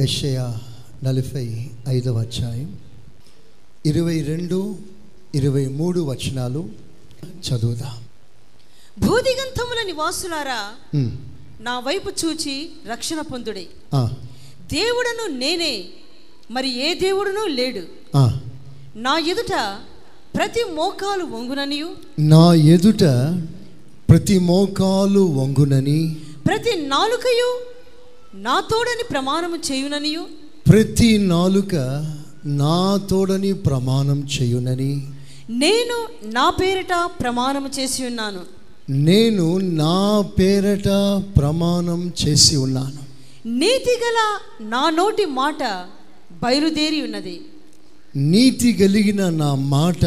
యెషయా నలభై ఐదవ అధ్యాయం ఇరవై రెండు ఇరవై మూడు వచనాలు చదువుదాం. భూదిగంతముల నివాసులారా నా వైపు చూచి రక్షణ పొందుడి. దేవుడను నేనే మరి ఏ దేవుడునూ లేడు. నా ఎదుట ప్రతి మోకాలు వంగుననియు. నా ఎదుట ప్రతి మోకాలు వంగునని ప్రతి నాలుకయు నా తోడని ప్రమాణము చేయుననియు? ప్రతి నాలుక నా తోడని ప్రమాణం చేయునని. నేను నా పేరిట ప్రమాణము చేసి ఉన్నాను. నేను నా పేరట ప్రమాణం చేసి ఉన్నాను. నీతిగల నా నోటి మాట బయలుదేరి ఉన్నది. నీతి కలిగిన నా మాట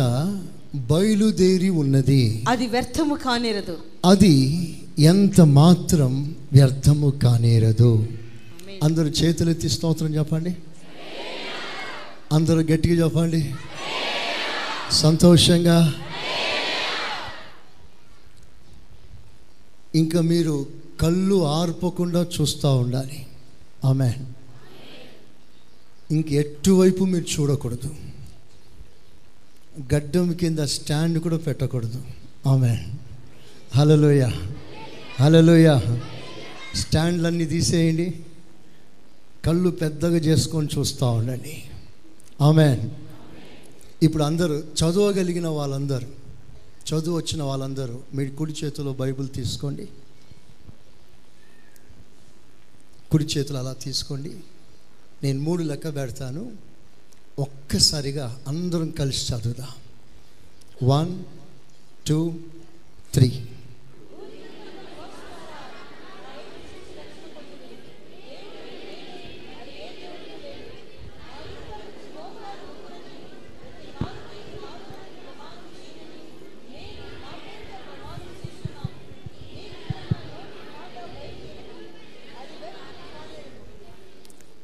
బయలుదేరి ఉన్నది. అది వ్యర్థము కానేరదు. అది ఎంత మాత్రం వ్యర్థము కానేరదు. అందరూ చేతులెత్తి స్తోత్రం చెప్పండి. అందరూ గట్టిగా చెప్పండి. సంతోషంగా. ఇంకా మీరు కళ్ళు ఆర్పకుండా చూస్తూ ఉండాలి. ఆమె ఇంక ఎటువైపు మీరు చూడకూడదు. గడ్డం కింద స్టాండ్ కూడా పెట్టకూడదు. ఆమె హలలోయ హలలోయ స్టాండ్లన్నీ తీసేయండి. కళ్ళు పెద్దగా చేసుకొని చూస్తూ ఉండండి. ఆమె ఇప్పుడు అందరూ చదవగలిగిన వాళ్ళందరూ చదువు వచ్చిన వాళ్ళందరూ మీ కుడి చేతిలో బైబిల్ తీసుకోండి. కుడి చేతులు అలా తీసుకోండి. నేను మూడు లెక్క పెడతాను. ఒక్కసారిగా అందరం కలిసి చదువుదాం. వన్ టూ త్రీ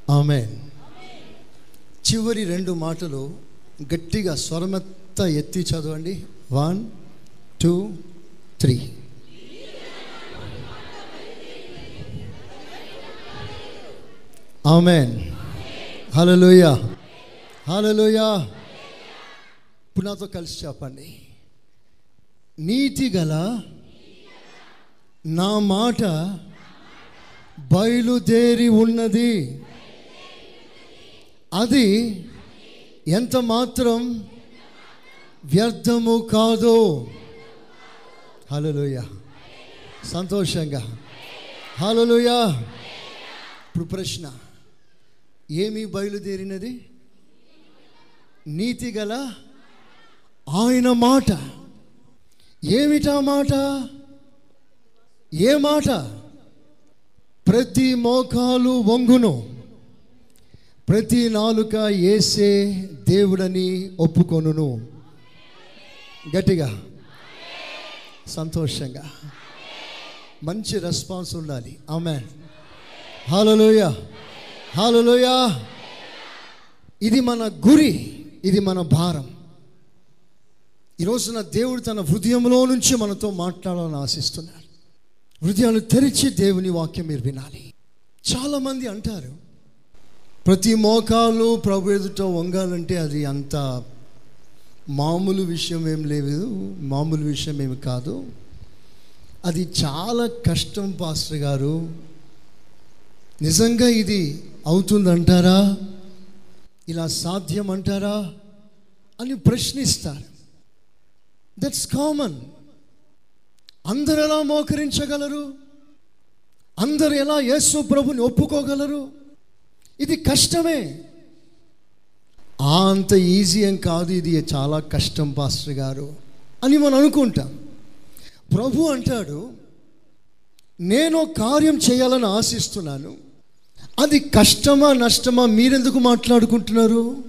ఆమె చివరి రెండు మాటలు గట్టిగా స్వరమెత్త ఎత్తి చదవండి. వన్ టూ త్రీ ఆమెన్ హలోయ హలోయ ఇప్పుడు నాతో కలిసి చెప్పండి. నీతి గల నా మాట బయలుదేరి ఉన్నది. అది ఎంత మాత్రం వ్యర్థము కాదు. హలోయ సంతోషంగా. హలోయ ఇప్పుడు ప్రశ్న. ఏమి బయలుదేరినది? నీతి గల ఆయన మాట. ఏమిటా మాట? ఏ మాట? ప్రతి మోకాలు వంగును. ప్రతి నాలుక ఏసే దేవుడని ఒప్పుకొనును. గట్టిగా. సంతోషంగా. మంచి రెస్పాన్స్ ఉండాలి. ఆమె హాలలోయ. హాలలోయ. ఇది మన గురి ఇది మన భారం. ఈరోజున దేవుడు తన హృదయంలో నుంచి మనతో మాట్లాడాలని ఆశిస్తున్నాడు. హృదయాలు తెరిచి దేవుని వాక్యం మీరు వినాలి. చాలామంది అంటారు ప్రతి మోకాలు ప్రభు ఎదుట వంగాలంటే అది అంత మామూలు విషయం ఏం లేదు మామూలు విషయం ఏమి కాదు. అది చాలా కష్టం పాస్టర్ గారు. నిజంగా ఇది అవుతుందంటారా? ఇలా సాధ్యం అంటారా? అని ప్రశ్నిస్తారు. దట్స్ కామన్ అందరు ఎలా మోకరించగలరు? అందరు ఎలా యేసు ప్రభుని ఒప్పుకోగలరు? ఇది కష్టమే. అంత ఈజీ ఏం కాదు ఇది చాలా కష్టం పాస్టర్ గారు అని మనం అనుకుంటాం. ప్రభు అంటాడు నేను కార్యం చేయాలని ఆశిస్తున్నాను. అది కష్టమా నష్టమా మీరెందుకు మాట్లాడుకుంటున్నారు?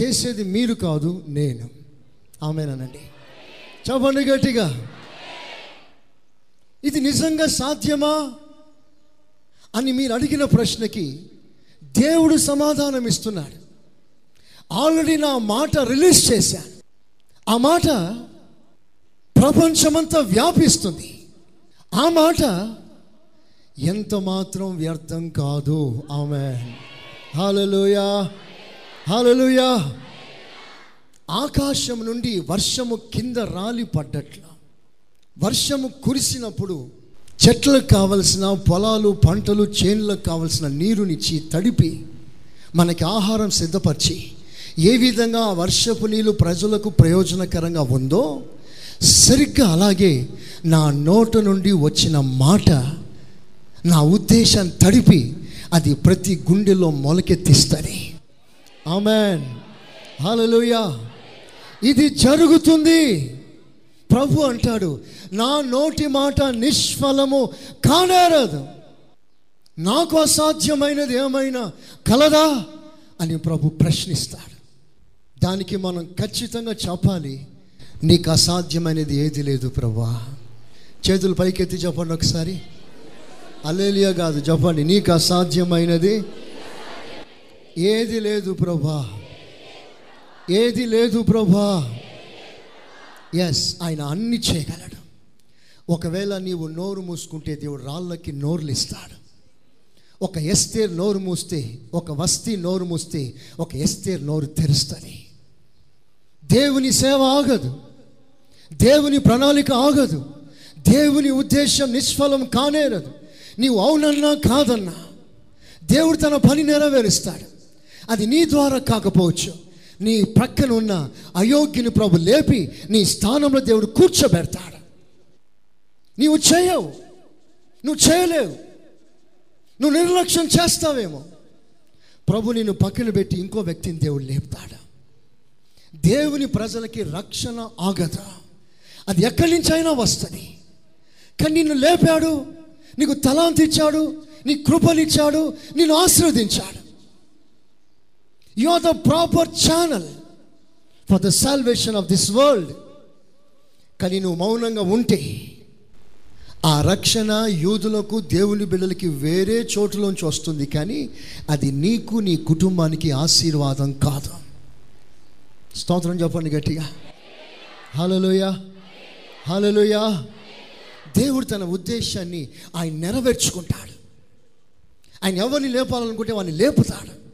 చేసేది మీరు కాదు నేను. ఆమెనండి చెప్పండి గట్టిగా. ఇది నిజంగా సాధ్యమా? అని మీరు అడిగిన ప్రశ్నకి దేవుడు సమాధానం ఇస్తున్నాడు. ఆల్రెడీ నా మాట రిలీజ్ చేశాను ఆ మాట ప్రపంచమంతా వ్యాపిస్తుంది. ఆ మాట ఎంత మాత్రం వ్యర్థం కాదు. ఆమె హాలలుయా హాలలుయా ఆకాశం నుండి వర్షము కింద రాలి పడ్డట్ల వర్షము కురిసినప్పుడు చెట్లకు కావలసిన పొలాలు పంటలు చేనులకు కావలసిన నీరునిచ్చి తడిపి మనకి ఆహారం సిద్ధపరిచి ఏ విధంగా వర్షపు నీళ్ళు ప్రజలకు ప్రయోజనకరంగా ఉందో సరిగ్గా అలాగే నా నోట నుండి వచ్చిన మాట నా ఉద్దేశాన్ని తడిపి అది ప్రతి గుండెలో మొలకెత్తిస్తుంది. ఆమెన్. హల్లెలూయా. ఇది జరుగుతుంది. ప్రభు అంటాడు నా నోటి మాట నిష్ఫలము కానేరదు. నాకు అసాధ్యమైనది ఏమైనా కలదా అని ప్రభు ప్రశ్నిస్తాడు. దానికి మనం ఖచ్చితంగా చెప్పాలి నీకు అసాధ్యమైనది ఏది లేదు ప్రభా. చేతులు పైకెత్తి చెప్పండి ఒకసారి. అలేలియా కాదు చెప్పండి నీకు అసాధ్యమైనది ఏది లేదు ప్రభా. ఏది లేదు ప్రభా. ఎస్ ఆయన అన్ని చేయగలడు. ఒకవేళ నీవు నోరు మూసుకుంటే దేవుడు రాళ్ళకి నోర్లు ఇస్తాడు. ఒక ఎస్తేర్ నోరు మూస్తే ఒక వస్తీ నోరు మూస్తే ఒక ఎస్తేర్ నోరు తెరుస్తుంది. దేవుని సేవ ఆగదు. దేవుని ప్రణాళిక ఆగదు. దేవుని ఉద్దేశం నిష్ఫలం కానేరదు. నీవు అవునన్నా కాదన్నా దేవుడు తన పని నెరవేరుస్తాడు. అది నీ ద్వారా కాకపోవచ్చు. నీ ప్రక్కన ఉన్న అయోగ్యుని ప్రభు లేపి నీ స్థానంలో దేవుడు కూర్చోబెడతాడు. నీవు చేయవు. నువ్వు చేయలేవు. నువ్వు నిర్లక్ష్యం చేస్తావేమో. ప్రభు నిన్ను పక్కన పెట్టి ఇంకో వ్యక్తిని దేవుడు లేపుతాడు. దేవుని ప్రజలకి రక్షణ ఆగదా. అది ఎక్కడి అయినా వస్తుంది. కానీ నిన్ను లేపాడు నీకు తలాంతిచ్చాడు నీ కృపనిచ్చాడు నిన్ను ఆశీర్వదించాడు. You are the proper channel for the salvation of this world కానీ నువ్వు మౌనంగా ఉంటే ఆ రక్షణ యూదులకు దేవుని బిడ్డలకి వేరే చోటులోంచి వస్తుంది. కానీ అది నీకు నీ కుటుంబానికి ఆశీర్వాదం కాదు. స్తోత్రం చెప్పండి గట్టిగా. హలోయ హలోయ దేవుడు తన ఉద్దేశాన్ని ఆయన నెరవేర్చుకుంటాడు. ఆయన ఎవరిని లేపాలనుకుంటే వాడిని లేపుతాడు.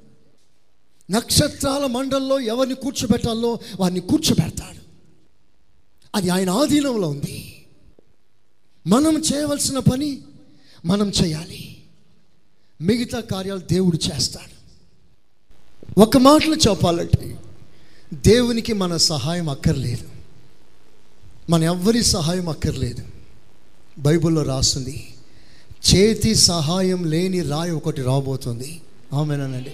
నక్షత్రాల మండల్లో ఎవరిని కూర్చోబెట్టాలో వారిని కూర్చోబెడతాడు. అది ఆయన ఆధీనంలో ఉంది. మనం చేయవలసిన పని మనం చేయాలి. మిగతా కార్యాలు దేవుడు చేస్తాడు. ఒక మాటలో చెప్పాలంటే దేవునికి మన సహాయం అక్కర్లేదు. మన ఎవ్వరి సహాయం అక్కర్లేదు. బైబిల్లో రాస్తుంది చేతి సహాయం లేని రాయి ఒకటి రాబోతుంది. ఆమెనానండి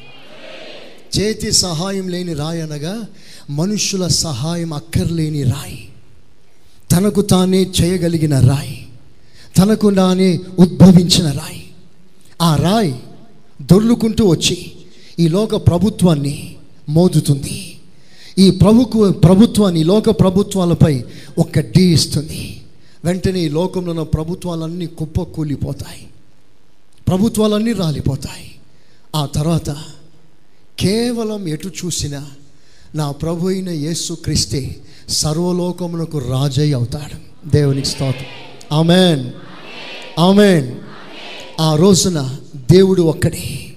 చేతి సహాయం లేని రాయి అనగా మనుషుల సహాయం అక్కర్లేని రాయి. తనకు తానే చేయగలిగిన రాయి. తనకు తానే ఉద్భవించిన రాయి. ఆ రాయి దొర్లుకుంటూ వచ్చి ఈ లోక ప్రభుత్వాన్ని మోదుతుంది. ఈ ప్రభుకు ప్రభుత్వాన్ని లోక ప్రభుత్వాలపై ఒక డీ ఇస్తుంది. వెంటనే ఈ లోకంలో ఉన్న ప్రభుత్వాలన్నీ కుప్ప కూలిపోతాయి ప్రభుత్వాలన్నీ రాలిపోతాయి. ఆ తర్వాత కేవలం ఎటు చూసినా నా ప్రభు అయిన యేసు క్రీస్తే సర్వలోకమునకు రాజై అవుతాడు. దేవునికి స్తోత్రం. ఆమెన్. ఆమెన్. ఆ రోజున దేవుడు ఒక్కడే.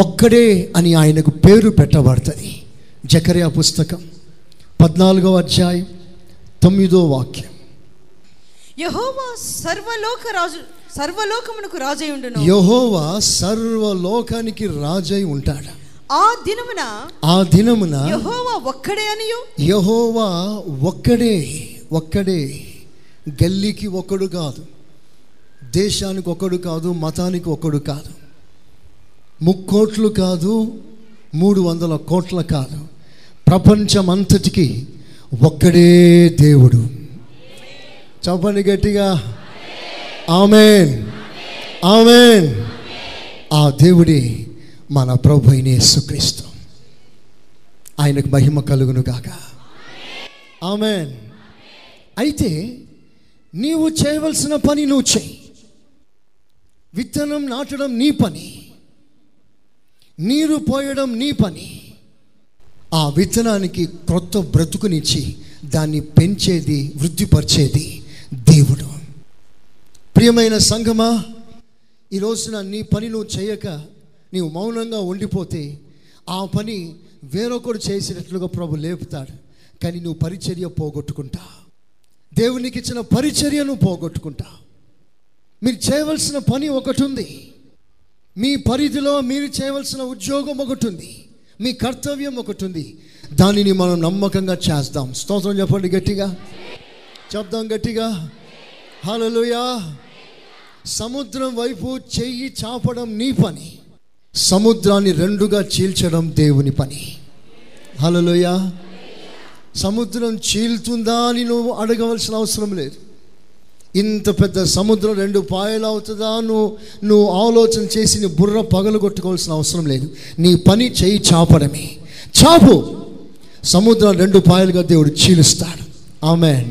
ఒక్కడే అని ఆయనకు పేరు పెట్టబడుతుంది. జకర్యా పుస్తకం పద్నాలుగో అధ్యాయం తొమ్మిదో వాక్యం. యహోవా సర్వలోక రాజు సర్వలోకమునకు రాజయుండును యహోవా సర్వలోకానికి రాజై ఉంటాడు. ఆ దినమున ఆ దినమున యహోవా ఒక్కడే అనియు? యహోవా ఒక్కడే ఒక్కడే. గల్లీకి ఒకడు కాదు దేశానికి ఒకడు కాదు మతానికి ఒకడు కాదు. ముక్కోట్లు కాదు మూడు వందల కోట్ల కాదు. ప్రపంచం అంతటికి ఒక్కడే దేవుడు. చెప్పండి గట్టిగా. ఆమెన్. ఆమెన్. ఆ దేవుడే మన ప్రభు అయిన యేసుక్రీస్తు. ఆయనకు మహిమ కలుగును గాక. ఆమెన్. అయితే నీవు చేయవలసిన పని నువ్వు చేయి. విత్తనం నాటడం నీ పని. నీరు పోయడం నీ పని. ఆ విత్తనానికి క్రొత్త బ్రతుకునిచ్చి దాన్ని పెంచేది వృద్ధిపరిచేది దేవుడు. ప్రియమైన సంఘమా ఈ రోజున నీ పని నువ్వు చేయక నీవు మౌనంగా ఉండిపోతే ఆ పని వేరొకరు చేసినట్లుగా ప్రభు లేపుతాడు. కానీ నువ్వు పరిచర్య పోగొట్టుకుంటా. దేవునికి ఇచ్చిన పరిచర్యను పోగొట్టుకుంటా. మీరు చేయవలసిన పని ఒకటి ఉంది. మీ పరిధిలో మీరు చేయవలసిన ఉద్యోగం ఒకటి ఉంది. మీ కర్తవ్యం ఒకటి ఉంది. దానిని మనం నమ్మకంగా చేద్దాం స్తోత్రం చెప్పండి గట్టిగా. చెప్దాం గట్టిగా. హలోయా సముద్రం వైపు చెయ్యి చాపడం నీ పని. సముద్రాన్ని రెండుగా చీల్చడం దేవుని పని. హలోయ సముద్రం చీల్తుందా అని నువ్వు అడగవలసిన అవసరం లేదు. ఇంత పెద్ద సముద్రం రెండు పాయలు అవుతుందా నువ్వు నువ్వు ఆలోచన చేసి నీ బుర్ర పగలు కొట్టుకోవాల్సిన అవసరం లేదు. నీ పని చేయి చాపడమే. చాపు. సముద్రం రెండు పాయలుగా దేవుడు చీలుస్తాడు. ఆమె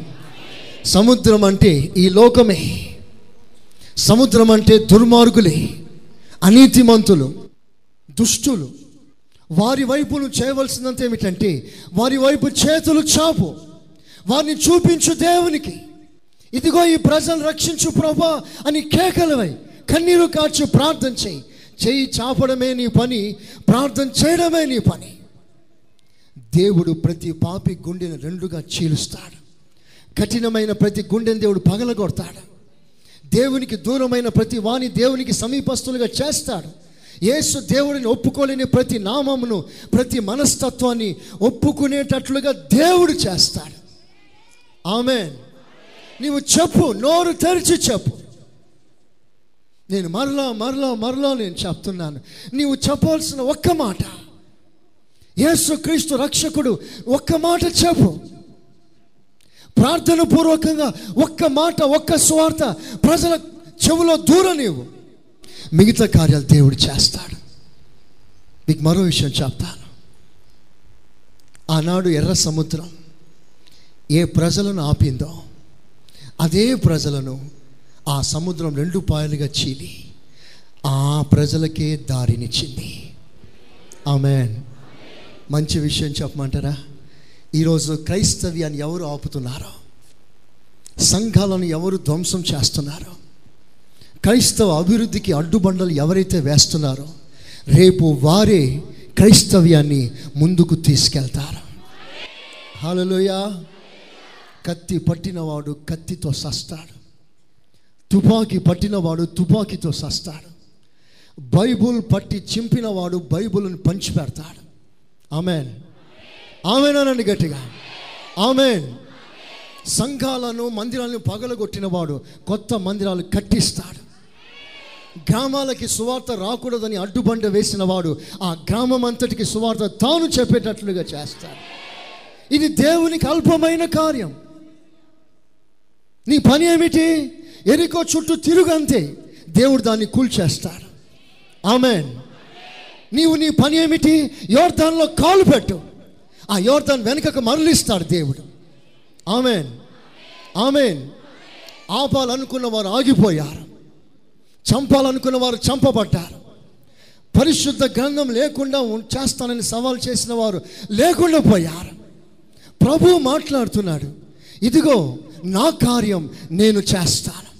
సముద్రం అంటే ఈ లోకమే. సముద్రం అంటే దుర్మార్గులే అనీతిమంతులు. దుష్టులు. వారి వైపు నువ్వు చేయవలసినంత ఏమిటంటే వారి వైపు చేతులు చాపు. వారిని చూపించు దేవునికి. ఇదిగో ఈ ప్రజలు రక్షించు ప్రభా అని కేకలవై కన్నీరు కాచి ప్రార్థన చేయి. చేయి చాపడమే నీ పని ప్రార్థన చేయడమే నీ పని. దేవుడు ప్రతి పాపి గుండెను రెండుగా చీలుస్తాడు. కఠినమైన ప్రతి గుండెని దేవుడు పగలగొడతాడు. దేవునికి దూరమైన ప్రతి వాణి దేవునికి సమీపస్తులుగా చేస్తాడు. యేసు దేవుడిని ఒప్పుకోలేని ప్రతి నామమును ప్రతి మనస్తత్వాన్ని ఒప్పుకునేటట్లుగా దేవుడు చేస్తాడు. ఆమె నీవు చెప్పు నోరు తెరిచి చెప్పు. నేను మరలా మరలా మరలా నేను చెప్తున్నాను. నీవు చెప్పాల్సిన ఒక్క మాట. యేసు క్రీస్తు రక్షకుడు ఒక్క మాట చెప్పు. ప్రార్థన పూర్వకంగా ఒక్క మాట ఒక్క స్వార్థ ప్రజల చెవులో దూర నీవు మిగతా కార్యాలు దేవుడు చేస్తాడు. మీకు మరో విషయం చెప్తాను. ఆనాడు ఎర్ర సముద్రం ఏ ప్రజలను ఆపిందో అదే ప్రజలను ఆ సముద్రం రెండు పాయలుగా చీలి ఆ ప్రజలకే దారినిచ్చింది. ఆమెన్. మంచి విషయం చెప్పమంటారా? ఈరోజు క్రైస్తవ్యాన్ని ఎవరు ఆపుతున్నారో సంఘాలను ఎవరు ధ్వంసం చేస్తున్నారో క్రైస్తవ అభివృద్ధికి అడ్డుబండలు ఎవరైతే వేస్తున్నారో రేపు వారే క్రైస్తవ్యాన్ని ముందుకు తీసుకెళ్తారు. హలోయ కత్తి పట్టినవాడు కత్తితో సస్తాడు. తుపాకీ పట్టినవాడు తుపాకీతో సస్తాడు. బైబుల్ పట్టి చింపినవాడు బైబుల్ని పంచిపెడతాడు. ఆమెన్. ఆమెనానండి గట్టిగా. ఆమెన్. సంఘాలను మందిరాలను పగలగొట్టినవాడు కొత్త మందిరాలు కట్టిస్తాడు. గ్రామాలకి సువార్త రాకూడదని అడ్డుబండ వేసిన వాడు ఆ గ్రామం అంతటికి సువార్త తాను చెప్పేటట్లుగా చేస్తాడు. ఇది దేవునికి అల్పమైన కార్యం. నీ పని ఏమిటి? ఎరికో చుట్టూ తిరుగంతే దేవుడు దాన్ని కూల్చేస్తాడు. ఆమెన్. నీవు నీ పని ఏమిటి? యోర్దాన్లో కాలు పెట్టు. ఆ యోర్దాన్ వెనుకకు మరలిస్తాడు దేవుడు. ఆమెన్. ఆమెన్. ఆపాలనుకున్న వారు ఆగిపోయారు. చంపాలనుకున్న వారు చంపబడ్డారు. పరిశుద్ధ గ్రంథం లేకుండా చేస్తానని సవాల్ చేసిన వారు లేకుండా పోయారు. ప్రభు మాట్లాడుతున్నాడు ఇదిగో నా కార్యం నేను చేస్తాను.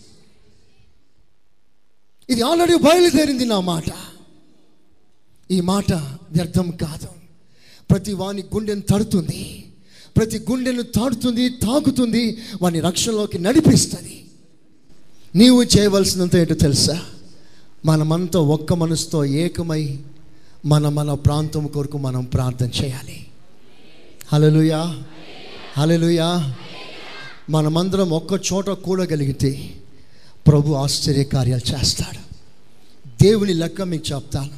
ఇది ఆల్రెడీ బయలుదేరింది నా మాట. ఈ మాట వ్యర్థం కాదు. ప్రతి వాని గుండెను తడుతుంది. ప్రతి గుండెను తాడుతుంది తాకుతుంది వాని రక్షణలోకి నడిపిస్తుంది. నీవు చేయవలసినంత ఏంటో తెలుసా? మనమంతా ఒక్క మనసుతో ఏకమై మన మన ప్రాంతం కొరకు మనం ప్రార్థన చేయాలి. హలలుయా హలలుయా మనమందరం ఒక్క చోట కూడగలిగితే ప్రభు ఆశ్చర్య కార్యాలు చేస్తాడు. దేవుని లెక్క మీకు చెప్తాను.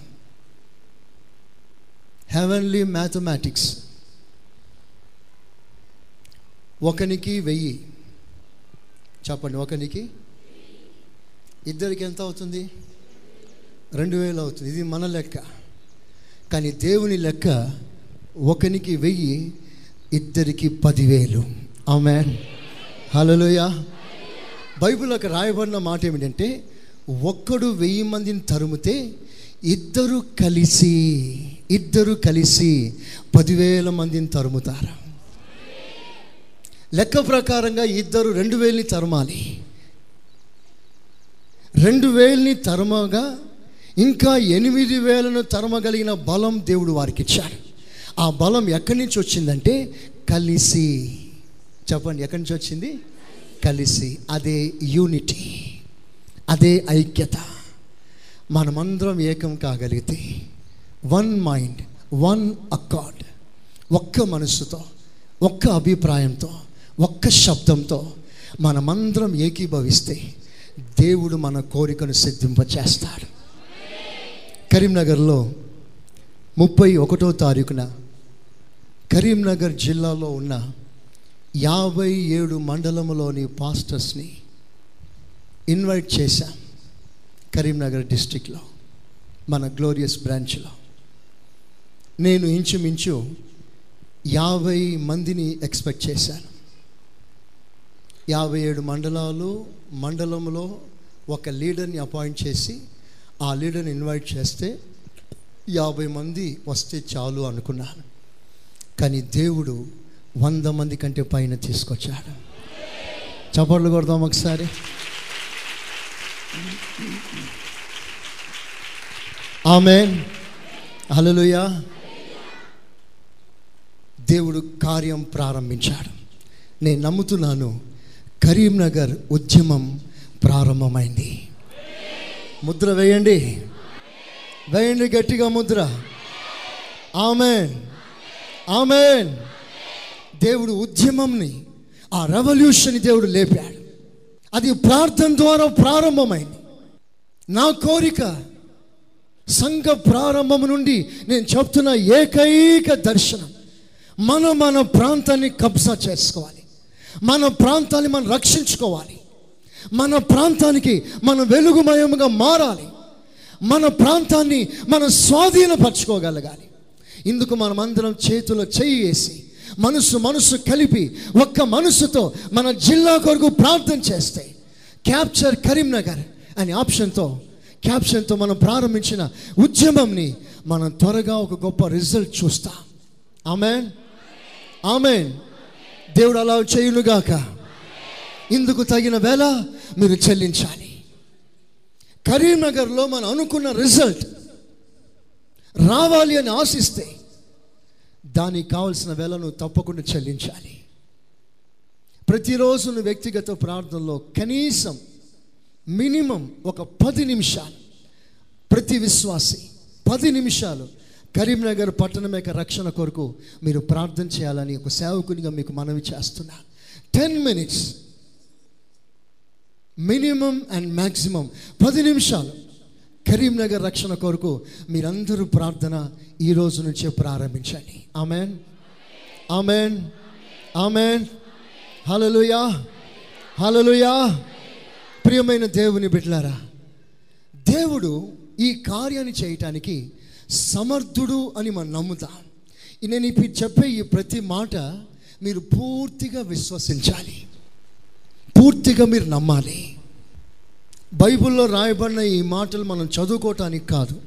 హెవెన్లీ మ్యాథమెటిక్స్ ఒకనికి వెయ్యి. చెప్పండి ఒకనికి ఇద్దరికి ఎంత అవుతుంది? రెండు వేలు అవుతుంది. ఇది మన లెక్క. కానీ దేవుని లెక్క ఒకనికి వెయ్యి ఇద్దరికి పదివేలు. ఆమె హలోయ బైబిల్లోకి రాయబడిన మాట ఏమిటంటే ఒక్కడు వెయ్యి మందిని తరుముతే ఇద్దరు కలిసి ఇద్దరు కలిసి పదివేల మందిని తరుముతారు. లెక్క ప్రకారంగా ఇద్దరు రెండు వేలని తరమాలి. రెండు వేలని తరమగా ఇంకా ఎనిమిది వేలను తరమగలిగిన బలం దేవుడు వారికి ఇచ్చాడు ఆ బలం ఎక్కడి నుంచి వచ్చిందంటే కలిసి. చెప్పండి ఎక్కడి నుంచి వచ్చింది? కలిసి. అదే యూనిటీ. అదే ఐక్యత. మనమందరం ఏకం కాగలిగితే వన్ మైండ్ వన్ అకార్డ్ ఒక్క మనసుతో ఒక్క అభిప్రాయంతో ఒక్క శబ్దంతో మనమందరం ఏకీభవిస్తే దేవుడు మన కోరికను సిద్ధింపచేస్తాడు. కరీంనగర్లో ముప్పై ఒకటో తారీఖున కరీంనగర్ జిల్లాలో ఉన్న యాభై ఏడు మండలంలోని పాస్టర్స్ని ఇన్వైట్ చేశాం కరీంనగర్ డిస్టిక్లో మన గ్లోరియస్ బ్రాంచ్లో. నేను ఇంచుమించు యాభై మందిని ఎక్స్పెక్ట్ చేశాను. యాభై ఏడు మండలాలు మండలంలో ఒక లీడర్ని అపాయింట్ చేసి ఆ లీడర్ని ఇన్వైట్ చేస్తే యాభై మంది వస్తే చాలు అనుకున్నాను. కానీ దేవుడు వంద మంది కంటే పైన తీసుకొచ్చాడు. చప్పట్లు కొడదాం ఒకసారి. ఆమె హలలుయా దేవుడు కార్యం ప్రారంభించాడు. నేను నమ్ముతున్నాను కరీంనగర్ ఉద్యమం ప్రారంభమైంది. ముద్ర వేయండి. వేయండి గట్టిగా ముద్ర. ఆమెన్. ఆమెన్. దేవుడు ఉద్యమంని ఆ రెవల్యూషన్ దేవుడు లేపాడు. అది ప్రార్థన ద్వారా ప్రారంభమైంది. నా కోరిక సంఘ ప్రారంభం నుండి నేను చెప్తున్న ఏకైక దర్శనం మనం మన ప్రాంతాన్ని కబ్జా చేసుకోవాలి. మన ప్రాంతాన్ని మనం రక్షించుకోవాలి. మన ప్రాంతానికి మనం వెలుగుమయముగా మారాలి. మన ప్రాంతాన్ని మనం స్వాధీనపరచుకోగలగాలి. ఇందుకు మనం అందరం చేతిలో చేయి వేసి మనసు మనసు కలిపి ఒక్క మనసుతో మన జిల్లా కొరకు ప్రార్థన చేస్తే క్యాప్చర్ కరీంనగర్ అనే ఆప్షన్తో క్యాప్షన్తో మనం ప్రారంభించిన ఉద్యమంని మనం త్వరగా ఒక గొప్ప రిజల్ట్ చూస్తాం. ఆమెన్. ఆమెన్. దేవుడు అలా చేయునుగాక ఇందుకు తగిన వేళ మీరు చెల్లించాలి. కరీంనగర్లో మనం అనుకున్న రిజల్ట్ రావాలి అని ఆశిస్తే దానికి కావలసిన వేళ నువ్వు తప్పకుండా చెల్లించాలి. ప్రతిరోజు నువ్వు వ్యక్తిగత ప్రార్థనలో కనీసం మినిమం ఒక పది నిమిషాలు ప్రతి విశ్వాసి పది నిమిషాలు కరీంనగర్ పట్టణం యొక్క రక్షణ కొరకు మీరు ప్రార్థన చేయాలని ఒక సేవకునిగా మీకు మనవి చేస్తున్నా. Ten minutes minimum and maximum పది నిమిషాలు. కరీంనగర్ రక్షణ కొరకు మీరందరూ ప్రార్థన ఈ రోజు నుంచే ప్రారంభించండి. Amen amen amen hallelujah hallelujah ప్రియమైన దేవుని బిడ్డలారా దేవుడు ఈ కార్యాన్ని చేయటానికి సమర్థుడు అని మనం నమ్ముతాం. నేను ఇప్పుడు చెప్పే ఈ ప్రతి మాట మీరు పూర్తిగా విశ్వసించాలి. పూర్తిగా మీరు నమ్మాలి. బైబిల్లో రాయబడిన ఈ మాటలు మనం చదువుకోవటానికి కాదు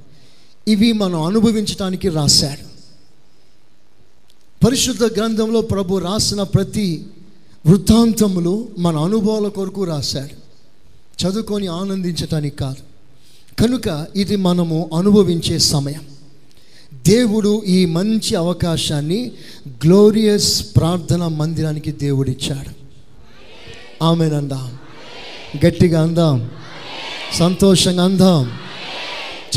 ఇవి మనం అనుభవించటానికి రాశాడు పరిశుద్ధ గ్రంథంలో ప్రభు రాసిన ప్రతి వృత్తాంతములు మన అనుభవాల కొరకు రాశాడు చదువుకొని ఆనందించటానికి కాదు. కనుక ఇది మనము అనుభవించే సమయం. దేవుడు ఈ మంచి అవకాశాన్ని గ్లోరియస్ ప్రార్థన మందిరానికి దేవుడిచ్చాడు. ఆమెనందాం గట్టిగా అందాం. సంతోషంగా అందాం.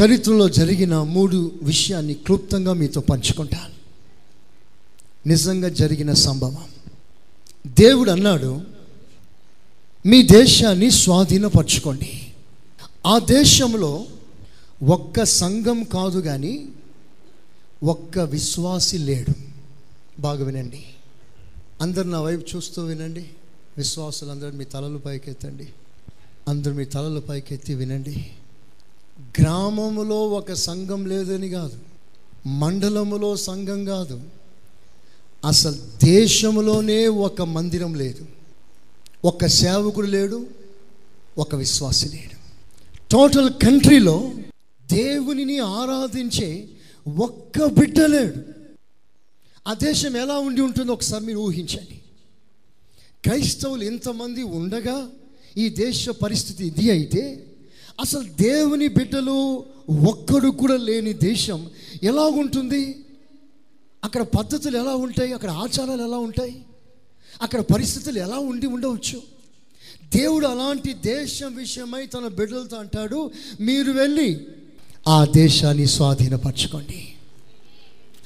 చరిత్రలో జరిగిన మూడు విషయాన్ని క్లుప్తంగా మీతో పంచుకుంటాను. నిజంగా జరిగిన సంభవం. దేవుడు అన్నాడు మీ దేశాన్ని స్వాధీనపరచుకోండి. ఆ దేశంలో ఒక్క సంఘం కాదు కానీ ఒక్క విశ్వాసి లేడు. బాగా వినండి. అందరు నా వైపు చూస్తూ వినండి. విశ్వాసులు అందరూ మీ తలలు పైకెత్తండి. అందరూ మీ తలలు పైకెత్తి వినండి. గ్రామములో ఒక సంఘం లేదని కాదు మండలములో సంఘం కాదు. అసలు దేశంలోనే ఒక మందిరం లేదు. ఒక సేవకుడు లేడు ఒక విశ్వాసి లేడు. టోటల్ కంట్రీలో దేవునిని ఆరాధించే ఒక్క బిడ్డ లేడు. ఆ దేశం ఎలా ఉండి ఉంటుందో ఒకసారి మీరు ఊహించండి. క్రైస్తవులు ఎంతమంది ఉండగా ఈ దేశ పరిస్థితి ఇది అయితే అసలు దేవుని బిడ్డలు ఒక్కడు కూడా లేని దేశం ఎలా ఉంటుంది? అక్కడ పద్ధతులు ఎలా ఉంటాయి? అక్కడ ఆచారాలు ఎలా ఉంటాయి? అక్కడ పరిస్థితులు ఎలా ఉండి ఉండవచ్చు? దేవుడు అలాంటి దేశం విషయమై తన బిడ్డలతో అంటాడు మీరు వెళ్ళి ఆ దేశాన్ని స్వాధీనపరచుకోండి.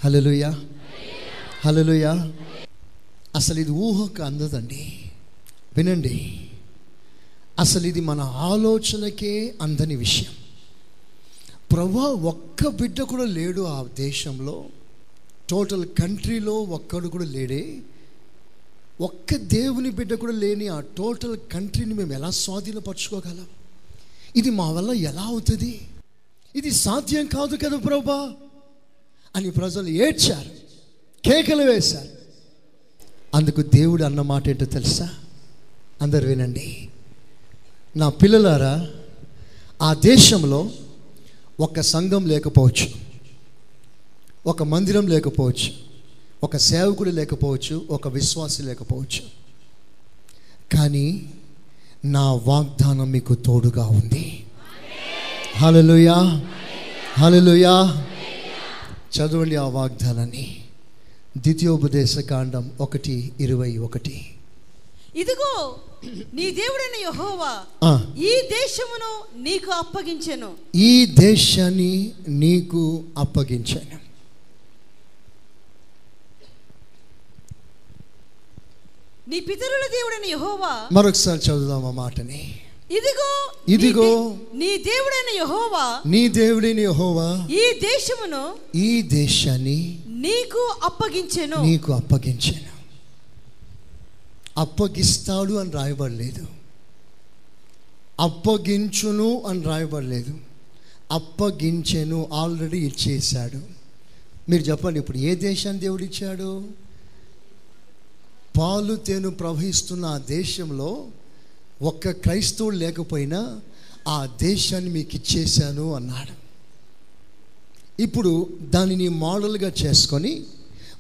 హలలుయా హలలుయా అసలు ఇది ఊహకు అందదండి. వినండి. అసలు ఇది మన ఆలోచనకే అందని విషయం. ప్రభా ఒక్క బిడ్డ కూడా లేడు ఆ దేశంలో. టోటల్ కంట్రీలో ఒక్కడు కూడా లేడే. ఒక్క దేవుని బిడ్డ కూడా లేని ఆ టోటల్ కంట్రీని మేము ఎలా స్వాధీనపరచుకోగలం? ఇది మా వల్ల ఎలా అవుతుంది? ఇది సాధ్యం కాదు కదా ప్రభా? అని ప్రజలు ఏడ్చారు కేకలు వేశారు. అందుకు దేవుడు అన్న మాట ఏంటో తెలుసా? అందరు వినండి. నా పిల్లలారా ఆ దేశంలో ఒక సంఘం లేకపోవచ్చు ఒక మందిరం లేకపోవచ్చు ఒక సేవకుడు లేకపోవచ్చు ఒక విశ్వాసి లేకపోవచ్చు. కానీ నా వాగ్దానం మీకు తోడుగా ఉంది. హలలుయా హలలుయా చదవండి ఆ వాగ్దానాన్ని. ద్వితీయోపదేశ కాండం ఒకటి ఇరవై ఒకటి. ఇదిగో నీ దేవుడైన యెహోవా ఈ దేశమును నీకు అప్పగించెను. ఈ దేశాన్ని నీకు అప్పగించాను. నీ పితరుల దేవుడైన యెహోవా. మరొకసారి చదువుదాం ఆ మాటని. ఇదిగో ఇదిగో నీ దేవుడైన యెహోవా. నీ దేవుడిని యెహోవా ఈ దేశమును ఈ దేశాన్ని నీకు అప్పగించెను. నీకు అప్పగించాను. అప్పగిస్తాడు అని రాయబడలేదు. అప్పగించును అని రాయబడలేదు. అప్పగించెను ఆల్రెడీ ఇచ్చేశాడు. మీరు చెప్పండి ఇప్పుడు ఏ దేశాన్ని దేవుడు ఇచ్చాడు పాలు తేను ప్రవహిస్తున్న ఆ దేశంలో ఒక్క క్రైస్తవుడు లేకపోయినా ఆ దేశాన్ని మీకు ఇచ్చేశాను అన్నాడు. ఇప్పుడు దానిని మోడల్గా చేసుకొని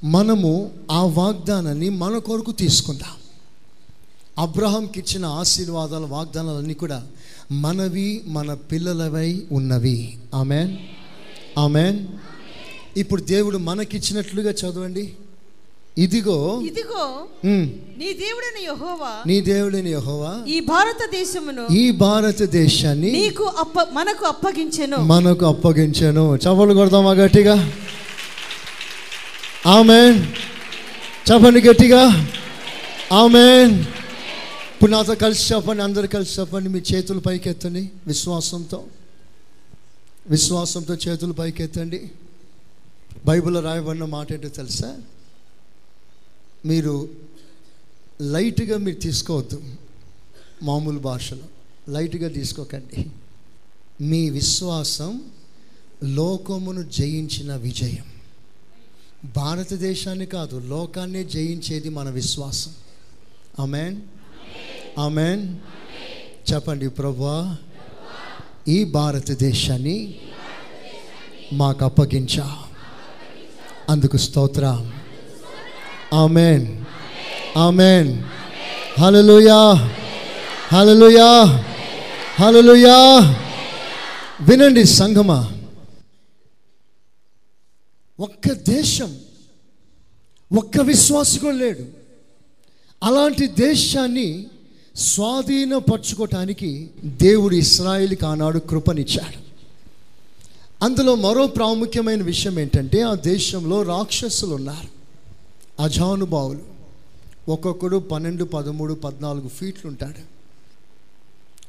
మనము ఆ వాగ్దానాన్ని మన కొరకు తీసుకుందాం అబ్రహాంకి ఇచ్చిన ఆశీర్వాదాల వాగ్దానాలన్నీ కూడా మనవి మన పిల్లలవై ఉన్నవి. ఆమెన్. ఆమెన్. ఇప్పుడు దేవుడు మనకిచ్చినట్లుగా చదవండి. ఇదిగో ఇదిగో నీ దేవుడైన యెహోవా నీ దేవుడిని యెహోవా ఈ భారతదేశమును ఈ భారతదేశాన్ని నీకు అప్ప మనకు అప్పగించెను. మనకు అప్పగించాను. చప్పలు కొడదామా గట్టిగా? ఆమెన్. చెప్పండి గట్టిగా? ఆమెన్. ఇప్పుడు నాతో కలిసి చెప్పండి అందరు కలిసి చెప్పండి. మీ చేతులు పైకి ఎత్తండి విశ్వాసంతో. విశ్వాసంతో చేతులు పైకి ఎత్తండి బైబిల్లో రాయబడిన మాట ఏంటో తెలుసా? మీరు లైట్గా మీరు తీసుకోవద్దు మామూలు భాషలో. లైట్గా తీసుకోకండి. మీ విశ్వాసం లోకమును జయించిన విజయం. భారతదేశాన్ని కాదు లోకాన్నే జయించేది మన విశ్వాసం. అమెన్ అమెన్ చెప్పండి ప్రభా ఈ భారతదేశాన్ని మాకు అప్పగించా. అందుకు స్తోత్రం. ఆమెన్ ఆమెన్ హలలుయా హలలుయా హలలుయా వినండి సంగమా. ఒక్క దేశం ఒక్క విశ్వాసి లేడు. అలాంటి దేశాన్ని స్వాధీనపరచుకోవటానికి దేవుడు ఇస్రాయిల్కి ఆనాడు కృపనిచ్చాడు. అందులో మరో ప్రాముఖ్యమైన విషయం ఏంటంటే ఆ దేశంలో రాక్షసులు ఉన్నారు అజానుభావులు ఒక్కొక్కడు పన్నెండు పదమూడు పద్నాలుగు ఫీట్లు ఉంటాడు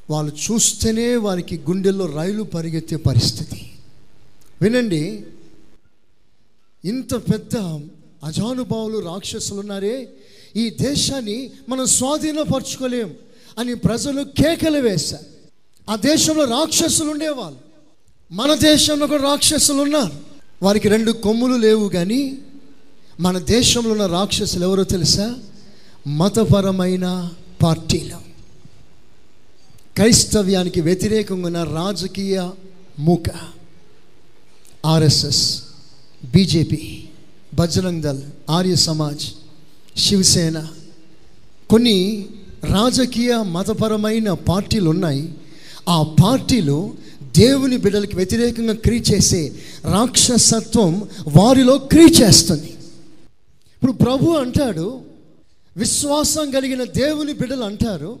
వాళ్ళు చూస్తేనే వారికి గుండెల్లో రైలు పరిగెత్తే పరిస్థితి. వినండి ఇంత పెద్ద అజానుభావులు రాక్షసులు ఉన్నారే ఈ దేశాన్ని మనం స్వాధీనపరచుకోలేం అని ప్రజలు కేకలు వేశారు. ఆ దేశంలో రాక్షసులు ఉండేవాళ్ళు మన దేశంలో కూడా రాక్షసులు ఉన్నారు వారికి రెండు కొమ్ములు లేవు కానీ మన దేశంలో ఉన్న రాక్షసులు ఎవరో తెలుసా? మతపరమైన పార్టీలు. క్రైస్తవ్యానికి వ్యతిరేకంగా ఉన్న రాజకీయ మూక. RSS BJP Bajrang Dal Arya Samaj Shiv Sena. కొన్ని రాజకీయ మతపరమైన పార్టీలు ఉన్నాయి. ఆ పార్టీలో దేవుని బిడ్డలకి వ్యతిరేకంగా క్రీ చేసే రాక్షసత్వం వారిలో క్రీ చేస్తుంది. ఇప్పుడు ప్రభు అంటాడు విశ్వాసం కలిగిన దేవుని బిడ్డలు అంటారు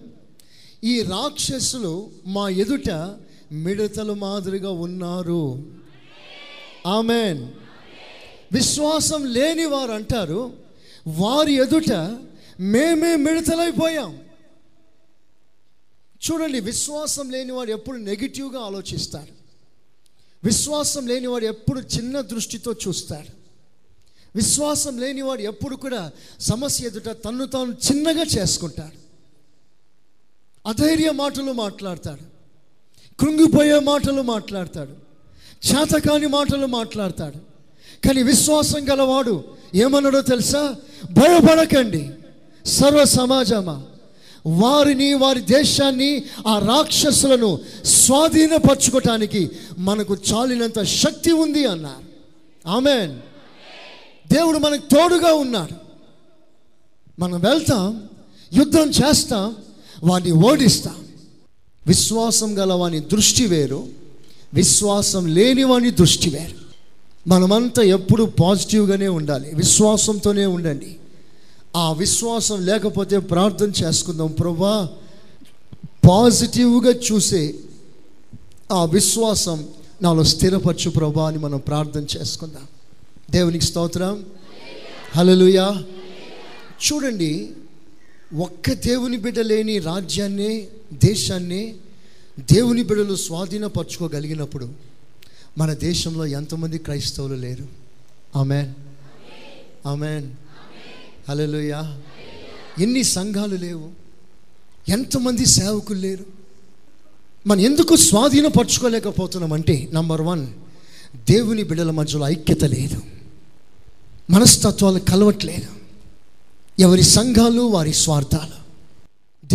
ఈ రాక్షసులు మా ఎదుట మిడతలు మాదిరిగా ఉన్నారు. ఆమెన్. విశ్వాసం లేని వారు అంటారు వారి ఎదుట మేమే మిడతలైపోయాం చూడండి విశ్వాసం లేనివాడు ఎప్పుడు నెగిటివ్గా ఆలోచిస్తారు. విశ్వాసం లేనివాడు ఎప్పుడు చిన్న దృష్టితో చూస్తారు. విశ్వాసం లేనివాడు ఎప్పుడు కూడా సమస్య ఎదుట తన్ను తాను చిన్నగా చేసుకుంటాడు. అధైర్య మాటలు మాట్లాడతాడు. కృంగిపోయే మాటలు మాట్లాడతాడు. చేతకాని మాటలు మాట్లాడతాడు. కానీ విశ్వాసం గలవాడు ఏమన్నాడో తెలుసా? భయపడకండి. సర్వ సమాజమా. వారిని వారి దేశాన్ని ఆ రాక్షసులను స్వాధీనపరచుకోవటానికి మనకు చాలినంత శక్తి ఉంది అన్నారు. ఆమెన్. దేవుడు మనకు తోడుగా ఉన్నాడు. మనం వెళ్తాం యుద్ధం చేస్తాం వాడిని ఓడిస్తాం. విశ్వాసం గల వాని దృష్టి వేరు విశ్వాసం లేని వాని దృష్టి వేరు. మనమంతా ఎప్పుడు పాజిటివ్గానే ఉండాలి విశ్వాసంతోనే ఉండండి. ఆ విశ్వాసం లేకపోతే ప్రార్థన చేసుకుందాం ప్రభా పాజిటివ్గా చూసే ఆ విశ్వాసం నాలో స్థిరపరచు ప్రభా అని మనం ప్రార్థన చేసుకుందాం. దేవునికి స్తోత్రం. హలలుయా చూడండి ఒక్క దేవుని బిడ్డ లేని రాజ్యాన్ని దేశాన్ని దేవుని బిడ్డలు స్వాధీనపరచుకోగలిగినప్పుడు మన దేశంలో ఎంతమంది క్రైస్తవులు లేరు. ఆమెన్. ఆమెన్. హలలుయా ఎన్ని సంఘాలు లేవు. ఎంతమంది సేవకులు లేరు. మనం ఎందుకు స్వాధీనపరచుకోలేకపోతున్నామంటే నంబర్ వన్ దేవుని బిడ్డల మధ్యలో ఐక్యత లేదు. మనస్తత్వాలు కలవట్లేదు. ఎవరి సంఘాలు వారి స్వార్థాలు.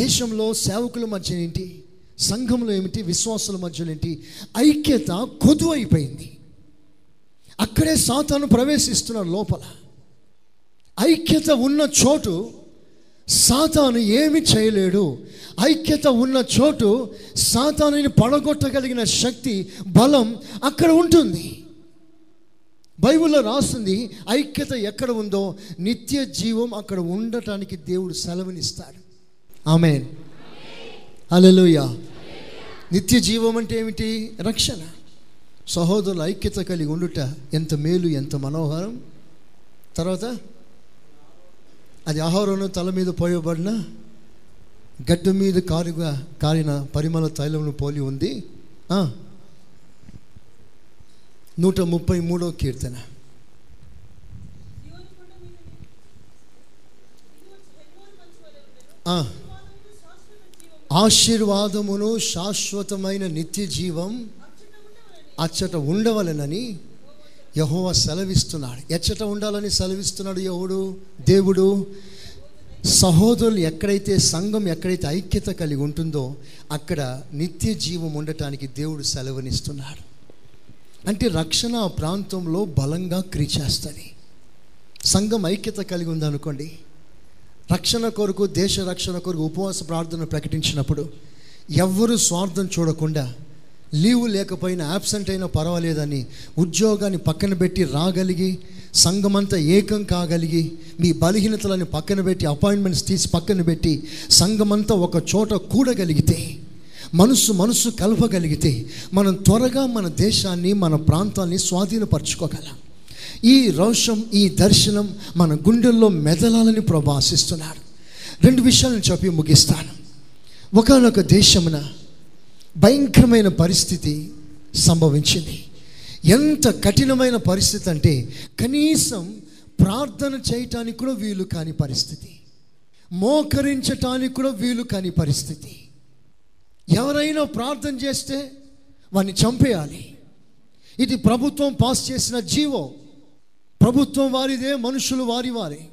దేశంలో సేవకుల మధ్య ఏంటి సంఘంలో ఏమిటి విశ్వాసుల మధ్యలో ఏంటి ఐక్యత కొద్దు అయిపోయింది. అక్కడే సాతాను ప్రవేశిస్తున్నాడు లోపల ఐక్యత ఉన్న చోటు సాతాను ఏమి చేయలేడు. ఐక్యత ఉన్న చోటు సాతానుని పడగొట్టగలిగిన శక్తి బలం అక్కడ ఉంటుంది. బైబిల్లో రాస్తుంది ఐక్యత ఎక్కడ ఉందో నిత్య జీవం అక్కడ ఉండటానికి దేవుడు సెలవునిస్తాడు. ఆమె హల్లెలూయా. నిత్య జీవం అంటే ఏమిటి? రక్షణ. సహోదరుల ఐక్యత కలిగి ఉండుట ఎంత మేలు ఎంత మనోహరం. తర్వాత అది ఆహారం తల మీద పోయబడిన గడ్డ మీద కారుగా కారిన పరిమళ తైలమును పోలి ఉంది. నూట ముప్పై మూడో కీర్తన. ఆ. ఆశీర్వాదమును శాశ్వతమైన నిత్య జీవం అచ్చట ఉండవలెనని యహోవ సెలవిస్తున్నాడు. ఎచ్చట ఉండాలని సెలవిస్తున్నాడు యహోడు దేవుడు. సహోదరులు ఎక్కడైతే సంఘం ఎక్కడైతే ఐక్యత కలిగి ఉంటుందో అక్కడ నిత్య జీవం ఉండటానికి దేవుడు సెలవునిస్తున్నాడు. అంటే రక్షణ ఆ ప్రాంతంలో బలంగా క్రియ చేస్తుంది సంఘం ఐక్యత కలిగి ఉందనుకోండి రక్షణ కొరకు దేశ రక్షణ కొరకు ఉపవాస ప్రార్థన ప్రకటించినప్పుడు ఎవ్వరూ స్వార్థం చూడకుండా లీవు లేకపోయినా యాబ్సెంట్ అయినా పర్వాలేదని ఉద్యోగాన్ని పక్కన పెట్టి రాగలిగి సంఘమంతా ఏకం కాగలిగి మీ బలహీనతలను పక్కన పెట్టి అపాయింట్మెంట్స్ తీసి పక్కన పెట్టి సంఘమంతా ఒక చోట కూడగలిగితే మనసు మనసు కలపగలిగితే మనం త్వరగా మన దేశాన్ని మన ప్రాంతాన్ని స్వాధీనపరచుకోగలం. ఈ రోషం ఈ దర్శనం మన గుండెల్లో మెదలాలని ప్రభాసిస్తున్నాడు రెండు విషయాలను చెప్పి ముగిస్తాను. ఒకనొక దేశమున భయంకరమైన పరిస్థితి సంభవించింది. ఎంత కఠినమైన పరిస్థితి అంటే కనీసం ప్రార్థన చేయటానికి కూడా వీలు కాని పరిస్థితి. మోకరించటానికి కూడా వీలు కాని పరిస్థితి. ఎవరైనా ప్రార్థన చేస్తే వాడిని చంపేయాలి. ఇది ప్రభుత్వం పాస్ చేసిన జీవో. ప్రభుత్వం వారిదే మనుషులు వారి వారే.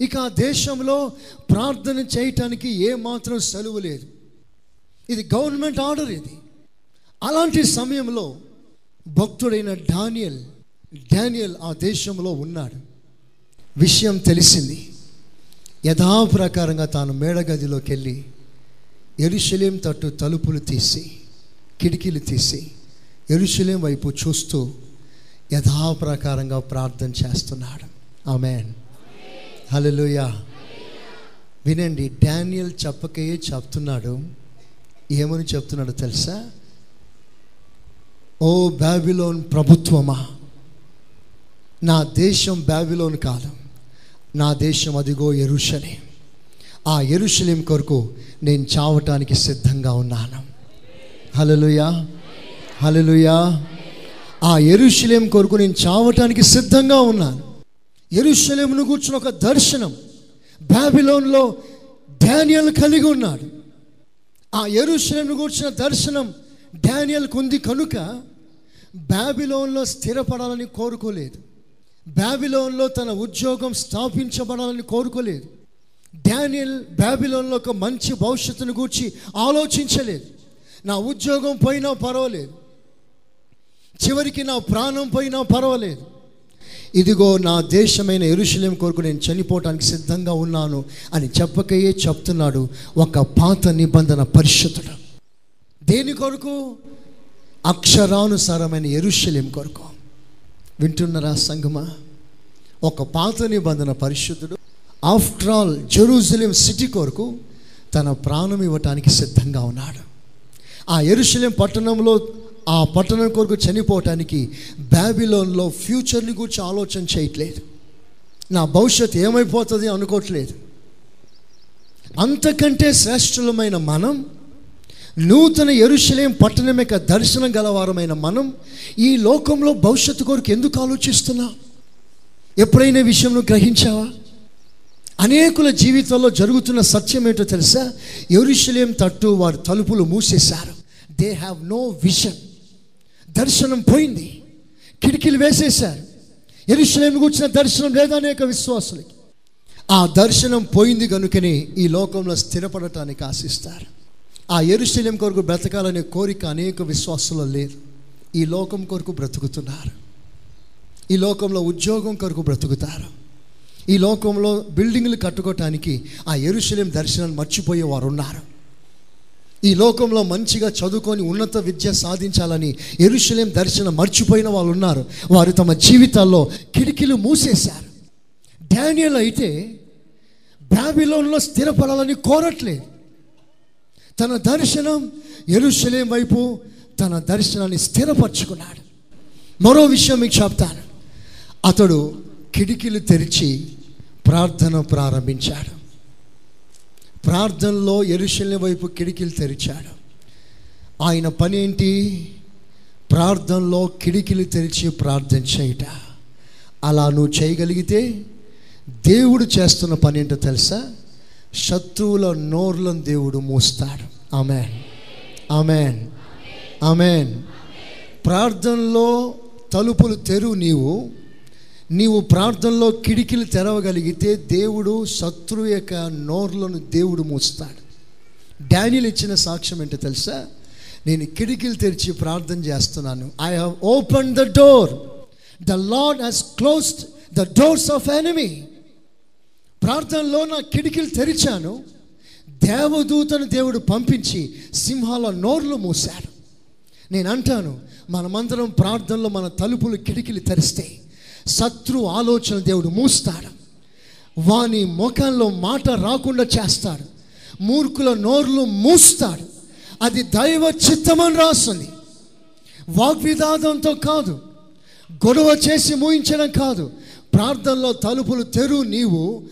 ఇక ఆ దేశంలో ప్రార్థన చేయటానికి ఏమాత్రం సెలవు లేదు. ఇది గవర్నమెంట్ ఆర్డర్ ఇది. అలాంటి సమయంలో భక్తుడైన డానియల్ డానియల్ ఆ దేశంలో ఉన్నాడు. విషయం తెలిసింది. యథాప్రకారంగా తాను మేడగదిలోకి వెళ్ళి ఎరుషలేం తట్టు తలుపులు తీసి కిటికీలు తీసి ఎరుషలేం వైపు చూస్తూ యథాప్రకారంగా ప్రార్థన చేస్తున్నాడు. ఆమెన్. హలోయా వినండి డానియల్ చెప్పకే చెప్తున్నాడు. ఏమని చెప్తున్నాడు తెలుసా? ఓ బ్యాబిలోన్ ప్రభుత్వమా? నా దేశం బ్యాబిలోన్ కాదు. నా దేశం అదిగో ఎరుషలేం. ఆ ఎరుషలేం కొరకు నేను చావటానికి సిద్ధంగా ఉన్నాను. హలలుయా హలలుయా ఆ ఎరుషలేం కొరకు నేను చావటానికి సిద్ధంగా ఉన్నాను. ఎరుషలేమును కూర్చుని ఒక దర్శనం బ్యాబిలోన్లో డానియల్ కలిగి ఉన్నాడు. ఆ ఎరుషలేమును కూర్చున్న దర్శనం డానియల్కు ఉంది కనుక బ్యాబిలోన్లో స్థిరపడాలని కోరుకోలేదు. బ్యాబిలోన్లో తన ఉద్యోగం స్థాపించబడాలని కోరుకోలేదు. డానియల్ బ్యాబిలోన్లో ఒక మంచి భవిష్యత్తును గూర్చి ఆలోచించలేదు. నా ఉద్యోగం పోయినా పర్వాలేదు. చివరికి నా ప్రాణం పోయినా పర్వాలేదు. ఇదిగో నా దేశమైన ఎరుశలేం కొరకు నేను చనిపోవటానికి సిద్ధంగా ఉన్నాను అని చెప్పకయే చెప్తున్నాడు ఒక పాత నిబంధన పరిషత్తుడు దేని కొరకు? అక్షరానుసారమైన ఎరుషలేం కొరకు. వింటున్నారా సంగమా? ఒక పాత నిబంధన పరిశుద్ధుడు ఆఫ్టర్ ఆల్ జెరూసలేం సిటీ కొరకు తన ప్రాణం ఇవ్వటానికి సిద్ధంగా ఉన్నాడు. ఆ ఎరుషలేం పట్టణంలో ఆ పట్టణం కొరకు చనిపోవటానికి బ్యాబిలోన్లో ఫ్యూచర్ని గురించి ఆలోచన చేయట్లేదు. నా భవిష్యత్ ఏమైపోతుంది అనుకోవట్లేదు. అంతకంటే శ్రేష్ఠులమైన మనం నూతన ఎరుశలేం పట్టణం యొక్క దర్శనం గలవారమైన మనం ఈ లోకంలో భవిష్యత్తు కొరకు ఎందుకు ఆలోచిస్తున్నా ఎప్పుడైనా ఈ విషయం గ్రహించావా? అనేకుల జీవితంలో జరుగుతున్న సత్యం ఏంటో తెలుసా? ఎరుషలేం తట్టు వారు తలుపులు మూసేశారు. దే హ్యావ్ నో విజన్ దర్శనం పోయింది. కిటికీలు వేసేశారు. ఎరుషలేం కూర్చున్న దర్శనం లేదా అనేక విశ్వాసులకి? ఆ దర్శనం పోయింది కనుకనే ఈ లోకంలో స్థిరపడటానికి ఆశిస్తారు. ఆ ఎరుశల్యం కొరకు బ్రతకాలనే కోరిక అనేక విశ్వాసంలో లేదు. ఈ లోకం కొరకు బ్రతుకుతున్నారు. ఈ లోకంలో ఉద్యోగం కొరకు బ్రతుకుతారు. ఈ లోకంలో బిల్డింగ్లు కట్టుకోవటానికి ఆ ఎరుశలేం దర్శనాన్ని మర్చిపోయే వారు ఉన్నారు ఈ లోకంలో మంచిగా చదువుకొని ఉన్నత విద్య సాధించాలని ఎరుశలేం దర్శనం మర్చిపోయిన వాళ్ళు ఉన్నారు వారు తమ జీవితాల్లో కిటికీలు మూసేశారు. డానియల్ అయితే బాబిలోన్లో స్థిరపడాలని కోరట్లేదు. తన దర్శనం ఎరుశలేం వైపు తన దర్శనాన్ని స్థిరపరచుకున్నాడు. మరో విషయం మీకు చెప్తాను. అతడు కిటికీలు తెరిచి ప్రార్థన ప్రారంభించాడు. ప్రార్థనలో ఎరుషలేం వైపు కిటికీలు తెరిచాడు. ఆయన పని ఏంటి? ప్రార్థనలో కిటికీలు తెరిచి ప్రార్థన చేయుట. అలా నువ్వు చేయగలిగితే దేవుడు చేస్తున్న పని ఏంటో తెలుసా? శత్రువుల నోర్లను దేవుడు మూస్తాడు. ఆమెన్. ఆమెన్. ఆమెన్. ప్రార్థనలో తలుపులు తెరువు నీవు. నీవు ప్రార్థనలో కిటికీలు తెరవగలిగితే దేవుడు శత్రువు యొక్క నోర్లను దేవుడు మూస్తాడు. డానియల్ ఇచ్చిన సాక్ష్యం ఏంటో తెలుసా? నేను కిటికీలు తెరిచి ప్రార్థన చేస్తున్నాను. I have open the door the Lord has closed the doors of enemy ప్రార్థనలో నా కిటికీలు తెరిచాను. దేవదూతను దేవుడు పంపించి సింహాల నోర్లు మూశాడు. నేను అంటాను మనమందరం ప్రార్థనలో మన తలుపులు కిటికీలు తెరిస్తే శత్రు ఆలోచన దేవుడు మూస్తాడు. వాని ముఖంలో మాట రాకుండా చేస్తాడు. మూర్ఖుల నోర్లు మూస్తాడు. అది దైవ చిత్తమని రాస్తుంది. వాగ్విదాదంతో కాదు. గొడవ చేసి మూయించడం కాదు. ప్రార్థనలో తలుపులు తెరు నీవు.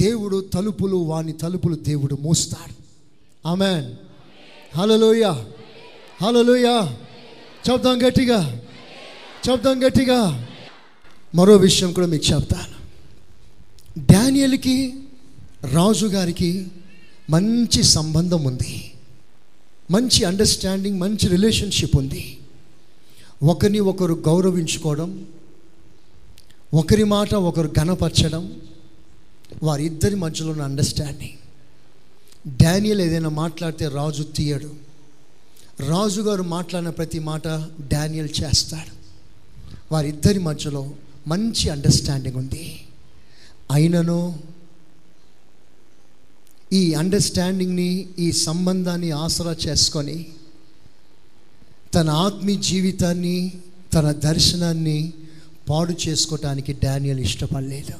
దేవుడు తలుపులు వాని తలుపులు దేవుడు మూస్తాడు. ఆమెన్. హలోయ హలోయ చెప్దాం గట్టిగా. చెప్దాం గట్టిగా. మరో విషయం కూడా మీకు చెప్తాను. డానియల్కి రాజుగారికి మంచి సంబంధం ఉంది. మంచి అండర్స్టాండింగ్ మంచి రిలేషన్షిప్ ఉంది. ఒకరిని ఒకరు గౌరవించుకోవడం ఒకరి మాట ఒకరు ఘనపరచడం వారిద్దరి మధ్యలో ఉన్న అండర్స్టాండింగ్ డానియల్ ఏదైనా మాట్లాడితే రాజు తీయడు. రాజుగారు మాట్లాడిన ప్రతి మాట డానియల్ చేస్తాడు. వారిద్దరి మధ్యలో మంచి అండర్స్టాండింగ్ ఉంది. అయినను ఈ అండర్స్టాండింగ్ని ఈ సంబంధాన్ని ఆసరా చేసుకొని తన ఆత్మీయ జీవితాన్ని తన దర్శనాన్ని పాడు చేసుకోవటానికి డానియల్ ఇష్టపడలేదు.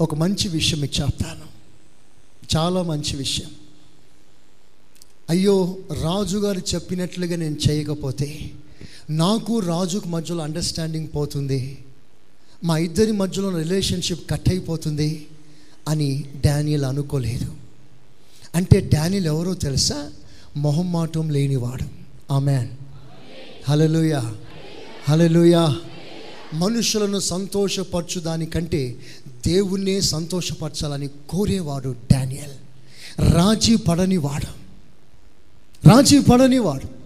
ఒక మంచి విషయం మీకు చెప్తాను. చాలా మంచి విషయం. అయ్యో రాజుగారు చెప్పినట్లుగా నేను చేయకపోతే నాకు రాజుకు మధ్యలో అండర్స్టాండింగ్ పోతుంది. మా ఇద్దరి మధ్యలో రిలేషన్షిప్ కట్ అయిపోతుంది అని డానియల్ అనుకోలేదు. అంటే డానియల్ ఎవరో తెలుసా? మొహమ్మాటం లేనివాడు. ఆమెన్ హలలుయా హలలుయా మనుషులను సంతోషపరచు దానికంటే దేవుణ్ణే సంతోషపరచాలని కోరేవాడు డానియల్. రాజీ పడనివాడు. రాజీ పడనివాడు.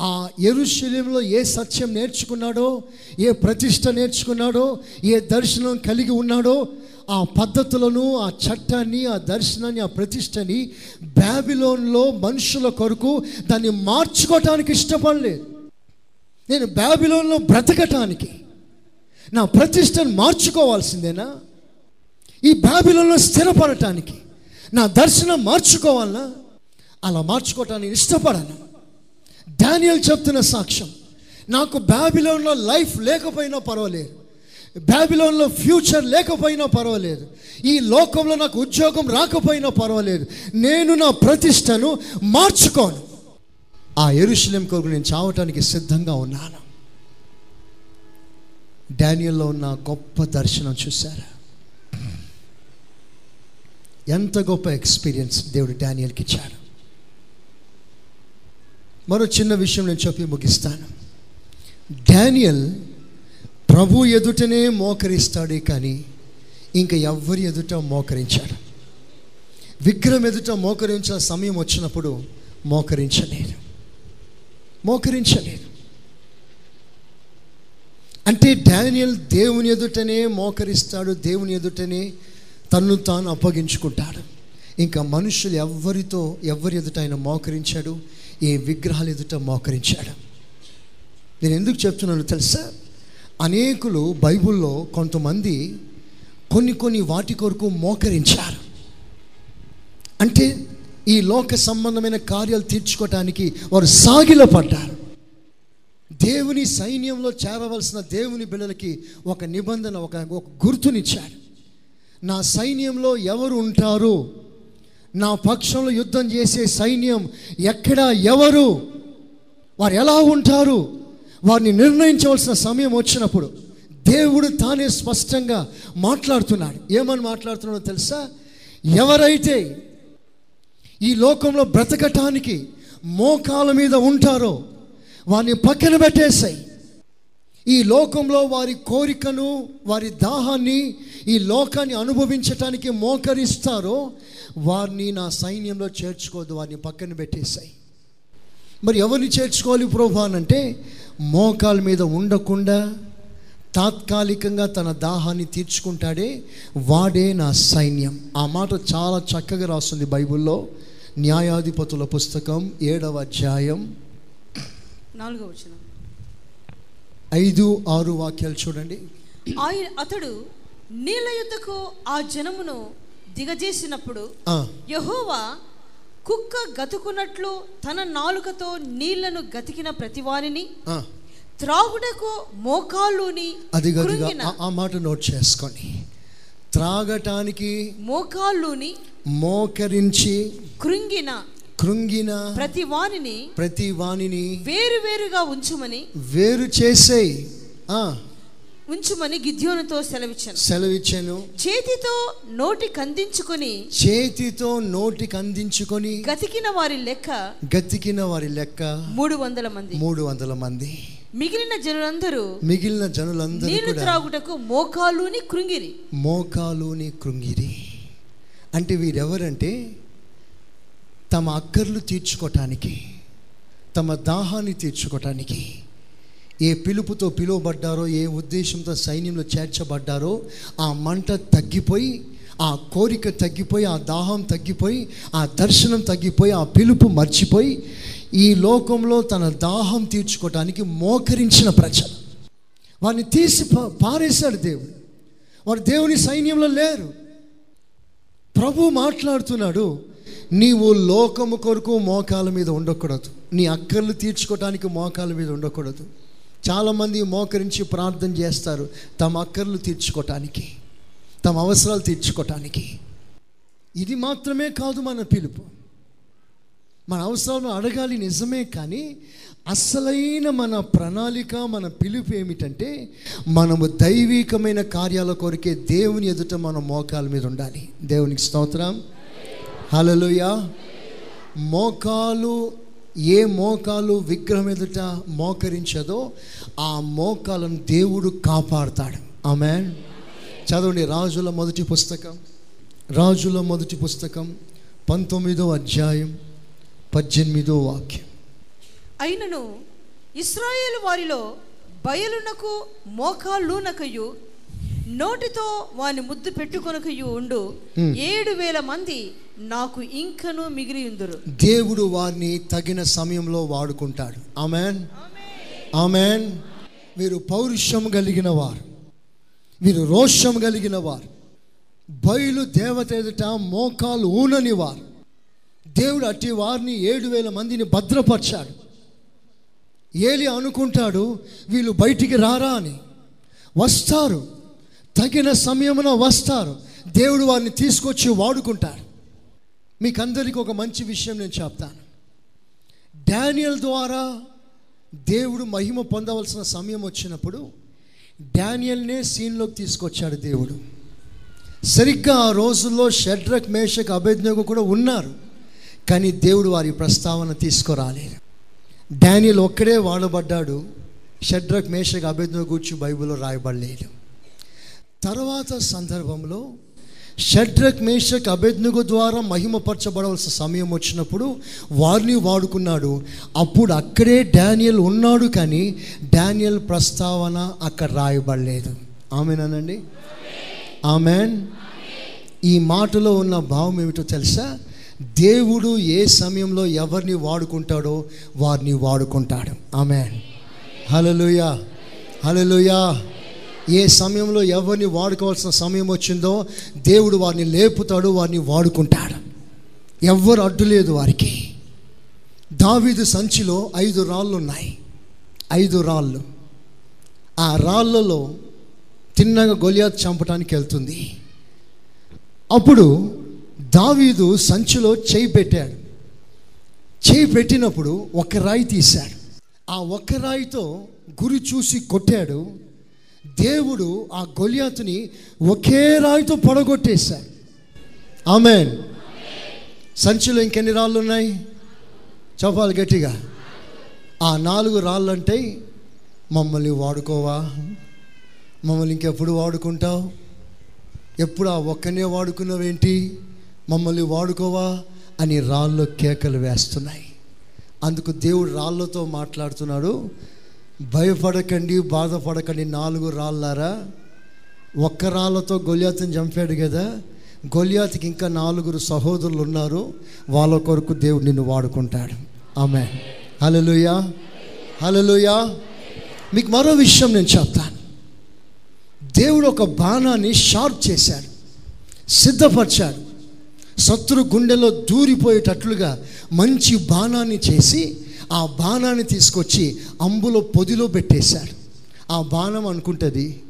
ఆ ఎరుశల్యంలో ఏ సత్యం నేర్చుకున్నాడో ఏ ప్రతిష్ట నేర్చుకున్నాడో ఏ దర్శనం కలిగి ఉన్నాడో ఆ పద్ధతులను ఆ చట్టాన్ని ఆ దర్శనాన్ని ఆ ప్రతిష్టని బ్యాబిలోన్లో మనుషుల కొరకు దాన్ని మార్చుకోవటానికి ఇష్టపడలేదు. నేను బ్యాబిలోన్లో బ్రతకటానికి నా ప్రతిష్టను మార్చుకోవాల్సిందేనా? ఈ బ్యాబిలోన్లో స్థిరపడటానికి నా దర్శనం మార్చుకోవాలనా? అలా మార్చుకోవటానికి ఇష్టపడను. డానియల్ చెప్తున్న సాక్ష్యం. నాకు బ్యాబిలోన్లో లైఫ్ లేకపోయినా పర్వాలేదు. బ్యాబిలోన్లో ఫ్యూచర్ లేకపోయినా పర్వాలేదు. ఈ లోకంలో నాకు ఉద్యోగం రాకపోయినా పర్వాలేదు. నేను నా ప్రతిష్టను మార్చుకోను. ఆ ఎరుశల్యం కొరకు నేను చావటానికి సిద్ధంగా ఉన్నాను. డానియల్లో ఉన్న గొప్ప దర్శనం చూశారా? ఎంత గొప్ప ఎక్స్పీరియన్స్ దేవుడు డానియల్కి ఇచ్చాడు. మరో చిన్న విషయం నేను చెప్పి ముగిస్తాను. డానియల్ ప్రభు ఎదుటనే మోకరిస్తాడే కానీ ఇంకా ఎవ్వరి ఎదుట మోకరించాడు. విగ్రహం ఎదుట మోకరించిన సమయం వచ్చినప్పుడు మోకరించలేదు. మోకరించలేదు. అంటే డానియల్ దేవుని ఎదుటనే మోకరిస్తాడు దేవుని ఎదుటనే తన్ను తాను అప్పగించుకుంటాడు. ఇంకా మనుషులు ఎవ్వరితో ఎవరి ఎదుట ఆయన మోకరించాడు? ఈ విగ్రహాలు ఎదుట మోకరించాడు. నేను ఎందుకు చెప్తున్నాను తెలుసా? అనేకులు బైబిల్లో కొంతమంది కొన్ని కొన్ని వాటి కొరకు మోకరించారు. అంటే ఈ లోక సంబంధమైన కార్యాలు తీర్చుకోవటానికి వారు సాగిలో పడ్డారు. దేవుని సైన్యంలో చేరవలసిన దేవుని బిడ్డలకి ఒక నిబంధన ఒక ఒక గుర్తునిచ్చాడు. నా సైన్యంలో ఎవరు ఉంటారు? నా పక్షంలో యుద్ధం చేసే సైన్యం ఎక్కడ ఎవరు? వారు ఎలా ఉంటారు? వారిని నిర్ణయించవలసిన సమయం వచ్చినప్పుడు దేవుడు తానే స్పష్టంగా మాట్లాడుతున్నాడు. ఏమని మాట్లాడుతున్నాడో తెలుసా? ఎవరైతే ఈ లోకంలో బ్రతకటానికి మోకాల మీద ఉంటారో వారిని పక్కన పెట్టేసాయి. ఈ లోకంలో వారి కోరికను వారి దాహాన్ని ఈ లోకాన్ని అనుభవించటానికి మోకరిస్తారో వారిని నా సైన్యంలో చేర్చుకోవద్దు వారిని పక్కన పెట్టేశాయి. మరి ఎవరిని చేర్చుకోవాలి ప్రభు అంటే మోకాల మీద ఉండకుండా తాత్కాలికంగా తన దాహాన్ని తీర్చుకుంటాడే వాడే నా సైన్యం. ఆ మాట చాలా చక్కగా రాస్తుంది బైబిల్లో. న్యాయాధిపతుల పుస్తకం ఏడవ అధ్యాయం. నాలుగో వచనం. ఐదు ఆరు వాక్యాలు చూడండి. ఆయన అతడు నీళ్ళ యుద్ధకు ఆ జనమును దిగజేసినప్పుడు యహోవా కుక్క గతుకున్నట్లు తన నాలుకతో నీళ్ళను గతికిన ప్రతివానిని ఆ, త్రాగుటకు అదిగదిగా కృంగిన ఆ- మాట నోట్ చేసుకొని త్రాగటానికి మోకాళ్ళుని మోకరించి కృంగిన కృంగిన ప్రతి వానిని ప్రతి వాణిని వేరు వేరుగా ఉంచుమని వేరు చేసేయి. ఆ, ఉంచుమని గిద్యోనుతో సెలవిచ్చాను. సెలవిచ్చాను. చేతితో నోటి కందించుకొని చేతితో నోటికి అందించుకొని గతికిన వారి లెక్క గతికిన వారి లెక్క మూడు వందల మంది. మూడు వందల మంది. మిగిలిన జనులందరూ మిగిలిన జనులందరూ నీళ్ళు త్రాగుటకు మోకాలుని కృంగిరి. మోకాలుని కృంగిరి. అంటే వీరెవరంటే తమ అక్కర్లు తీర్చుకోవటానికి తమ దాహాన్ని తీర్చుకోవటానికి ఏ పిలుపుతో పిలువబడ్డారో ఏ ఉద్దేశంతో సైన్యంలో చేర్చబడ్డారో ఆ మంట తగ్గిపోయి ఆ కోరిక తగ్గిపోయి ఆ దాహం తగ్గిపోయి ఆ దర్శనం తగ్గిపోయి ఆ పిలుపు మర్చిపోయి ఈ లోకంలో తన దాహం తీర్చుకోవటానికి మోకరించిన ప్రజలు. వారిని తీసి పారేశాడు దేవుడు. వారు దేవుని సైన్యంలో లేరు. ప్రభు మాట్లాడుతున్నాడు నీవు లోకము కొరకు మోకాల మీద ఉండకూడదు. నీ అక్కర్లు తీర్చుకోవటానికి మోకాల మీద ఉండకూడదు. చాలామంది మోకరించి ప్రార్థన చేస్తారు. తమ అక్కర్లు తీర్చుకోవటానికి తమ అవసరాలు తీర్చుకోవటానికి ఇది మాత్రమే కాదు మన పిలుపు. మన అవసరాలను అడగాలి నిజమే కానీ అసలైన మన ప్రణాళిక మన పిలుపు ఏమిటంటే మనము దైవికమైన కార్యాల కొరికే దేవుని ఎదుట మన మోకాల మీద ఉండాలి. దేవునికి స్తోత్రం. హలలుయ మోకాలు ఏ మోకాలు విగ్రహం ఎదుట మోకరించదో ఆ మోకాలను దేవుడు కాపాడుతాడు. ఆమె చదవండి రాజుల మొదటి పుస్తకం. రాజుల మొదటి పుస్తకం పంతొమ్మిదో అధ్యాయం పద్దెనిమిదో వాక్యం. అయినను ఇస్రాయేలు వారిలో బయలునకు మోకాళ్ళూనకయు నోటితో వాని ముద్దు పెట్టుకొనకయు ఉండు. ఏడు వేల మంది నాకు ఇంకను మిగిలియుందురు దేవుడు వారిని తగిన సమయంలో వాడుకుంటాడు. ఆమెన్ ఆమెన్ వీరు పౌరుషం కలిగిన వారు. మీరు రోషం కలిగిన వారు. బయలు దేవత ఎదుట మోకాలు ఊనని వారు. దేవుడు అట్టి వారిని ఏడు వేల మందిని భద్రపరిచాడు. ఏలి అనుకుంటాడు వీళ్ళు బయటికి రారా అని. వస్తారు. తగిన సమయమున వస్తారు. దేవుడు వారిని తీసుకొచ్చి వాడుకుంటాడు. మీకందరికీ ఒక మంచి విషయం నేను చెప్తాను. డానియల్ ద్వారా దేవుడు మహిమ పొందవలసిన సమయం వచ్చినప్పుడు డానియల్నే సీన్లోకి తీసుకొచ్చాడు దేవుడు. సరిగ్గా ఆ రోజుల్లో షడ్రక్ మేషక్ అభేజ్ఞకు కూడా ఉన్నారు. కానీ దేవుడు వారి ప్రస్తావన తీసుకురాలేదు. డానియల్ ఒక్కడే వాడబడ్డాడు. షడ్రక్ మేషక్ అభేజ్ఞ గురించి బైబిల్లో రాయబడలేదు. తర్వాత సందర్భంలో షడ్రక్ మేషక్ అభేజ్ఞకు ద్వారా మహిమపరచబడవలసిన సమయం వచ్చినప్పుడు వారిని వాడుకున్నాడు. అప్పుడు అక్కడే డానియల్ ఉన్నాడు కానీ డానియల్ ప్రస్తావన అక్కడ రాయబడలేదు. ఆమెనానండి ఆమెన్. ఈ మాటలో ఉన్న భావం ఏమిటో తెలుసా? దేవుడు ఏ సమయంలో ఎవరిని వాడుకుంటాడో వారిని వాడుకుంటాడు. ఆమెన్. హలలుయా హలలుయా ఏ సమయంలో ఎవరిని వాడుకోవాల్సిన సమయం వచ్చిందో దేవుడు వారిని లేపుతాడు వారిని వాడుకుంటాడు. ఎవ్వరు అడ్డు లేదు వారికి. దావీదు సంచిలో ఐదు రాళ్ళు ఉన్నాయి ఐదు రాళ్ళు. ఆ రాళ్ళలో తిన్నగా గొలియాత్ చంపడానికి వెళ్తుంది. అప్పుడు దావీదు సంచిలో చేయి పెట్టాడు. చేయి పెట్టినప్పుడు ఒక రాయి తీశాడు. ఆ ఒక్క రాయితో గురి చూసి కొట్టాడు. దేవుడు ఆ గొలియాతుని ఒకే రాయితో పొడగొట్టేశాడు. ఆమెన్. సంచిలో ఇంకెన్ని రాళ్ళు ఉన్నాయి చెప్పాలి గట్టిగా. ఆ నాలుగు రాళ్ళు అంటే మమ్మల్ని వాడుకోవా? మమ్మల్ని ఇంకెప్పుడు వాడుకుంటావు? ఎప్పుడు ఆ ఒక్కనే వాడుకున్నావేంటి? మమ్మల్ని వాడుకోవా? అని రాళ్ళు కేకలు వేస్తున్నాయి. అందుకు దేవుడు రాళ్ళతో మాట్లాడుతున్నాడు. భయపడకండి బాధపడకండి నాలుగు రాళ్ళారా? ఒక్క రాళ్ళతో గొలియాతని చంపాడు కదా? గొలియాతికి ఇంకా నాలుగురు సహోదరులు ఉన్నారు. వాళ్ళ కొరకు దేవుడు నిన్ను వాడుకుంటాడు. ఆమె హలలుయా హలలుయా మీకు మరో విషయం నేను చెప్తాను. దేవుడు ఒక బాణాన్ని షార్ప్ చేశాడు. సిద్ధపరిచాడు. శత్రు గుండెలో దూరిపోయేటట్లుగా మంచి బాణాన్ని చేసి ఆ బాణాన్ని తీసుకొచ్చి అంబులో పొదిలో పెట్టేశాడు. ఆ బాణం అనుకుంటుంది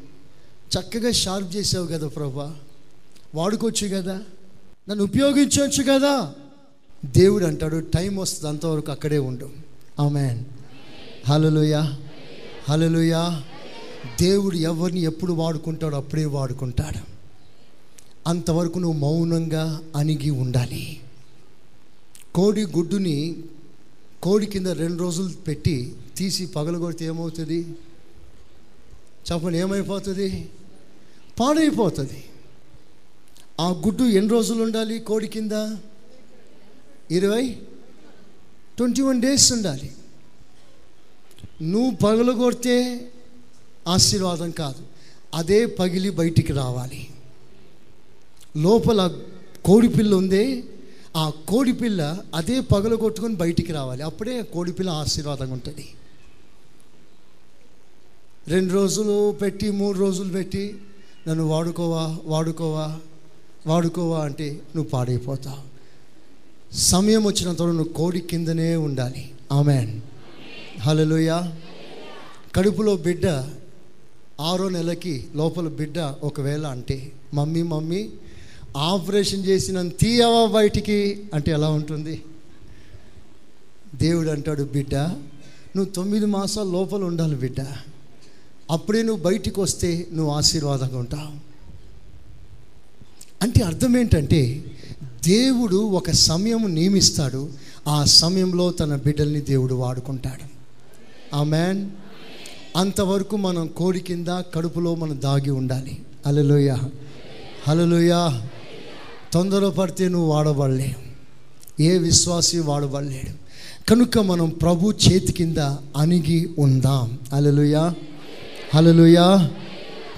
చక్కగా షార్ప్ చేసావు కదా ప్రభా వాడుకోవచ్చు కదా నన్ను ఉపయోగించవచ్చు కదా. దేవుడు అంటాడు టైం వస్తుంది అంతవరకు అక్కడే ఉండు. ఆమెన్. హలలుయా హలలుయా దేవుడు ఎవరిని ఎప్పుడు వాడుకుంటాడో అప్పుడే వాడుకుంటాడు. అంతవరకు నువ్వు మౌనంగా అణిగి ఉండాలి. కోడి గుడ్డుని కోడి కింద రెండు రోజులు పెట్టి తీసి పగలగొడితే ఏమవుతుంది? చెప్పండి ఏమైపోతుంది? పాడైపోతుంది. ఆ గుడ్డు ఎన్ని రోజులు ఉండాలి కోడి కింద? ఇరవై? ట్వంటీ వన్ డేస్ ఉండాలి. నువ్వు పగలగొడితే ఆశీర్వాదం కాదు. అదే పగిలి బయటికి రావాలి. లోపల కోడిపిల్ల ఉందే ఆ కోడిపిల్ల అదే పగలు కొట్టుకొని బయటికి రావాలి. అప్పుడే కోడిపిల్ల ఆశీర్వాదంగా ఉంటుంది. రెండు రోజులు పెట్టి మూడు రోజులు పెట్టి నన్ను వాడుకోవా వాడుకోవా వాడుకోవా అంటే నువ్వు పాడైపోతావు. సమయం వచ్చినంత తర్వాత నువ్వు కోడి కిందనే ఉండాలి. ఆమెన్. హలోయ కడుపులో బిడ్డ ఆరో నెలకి లోపల బిడ్డ ఒకవేళ అంటే మమ్మీ మమ్మీ ఆపరేషన్ చేసిన తీయవా బయటికి అంటే ఎలా ఉంటుంది? దేవుడు అంటాడు బిడ్డ నువ్వు తొమ్మిది మాసాల లోపల ఉండాలి బిడ్డ. అప్పుడే నువ్వు బయటికి వస్తే నువ్వు ఆశీర్వాదంగా ఉంటావు. అంటే అర్థం ఏంటంటే దేవుడు ఒక సమయం నియమిస్తాడు ఆ సమయంలో తన బిడ్డల్ని దేవుడు వాడుకుంటాడు. ఆ మ్యాన్ అంతవరకు మనం కోడి కింద కడుపులో మనం దాగి ఉండాలి. అలలోయ హలలోయ తొందరపడితే నువ్వు వాడబడలేవు. ఏ విశ్వాసి వాడబడలేడు. కనుక మనం ప్రభు చేతి కింద అణిగి ఉందాం. అలలుయా హలలుయా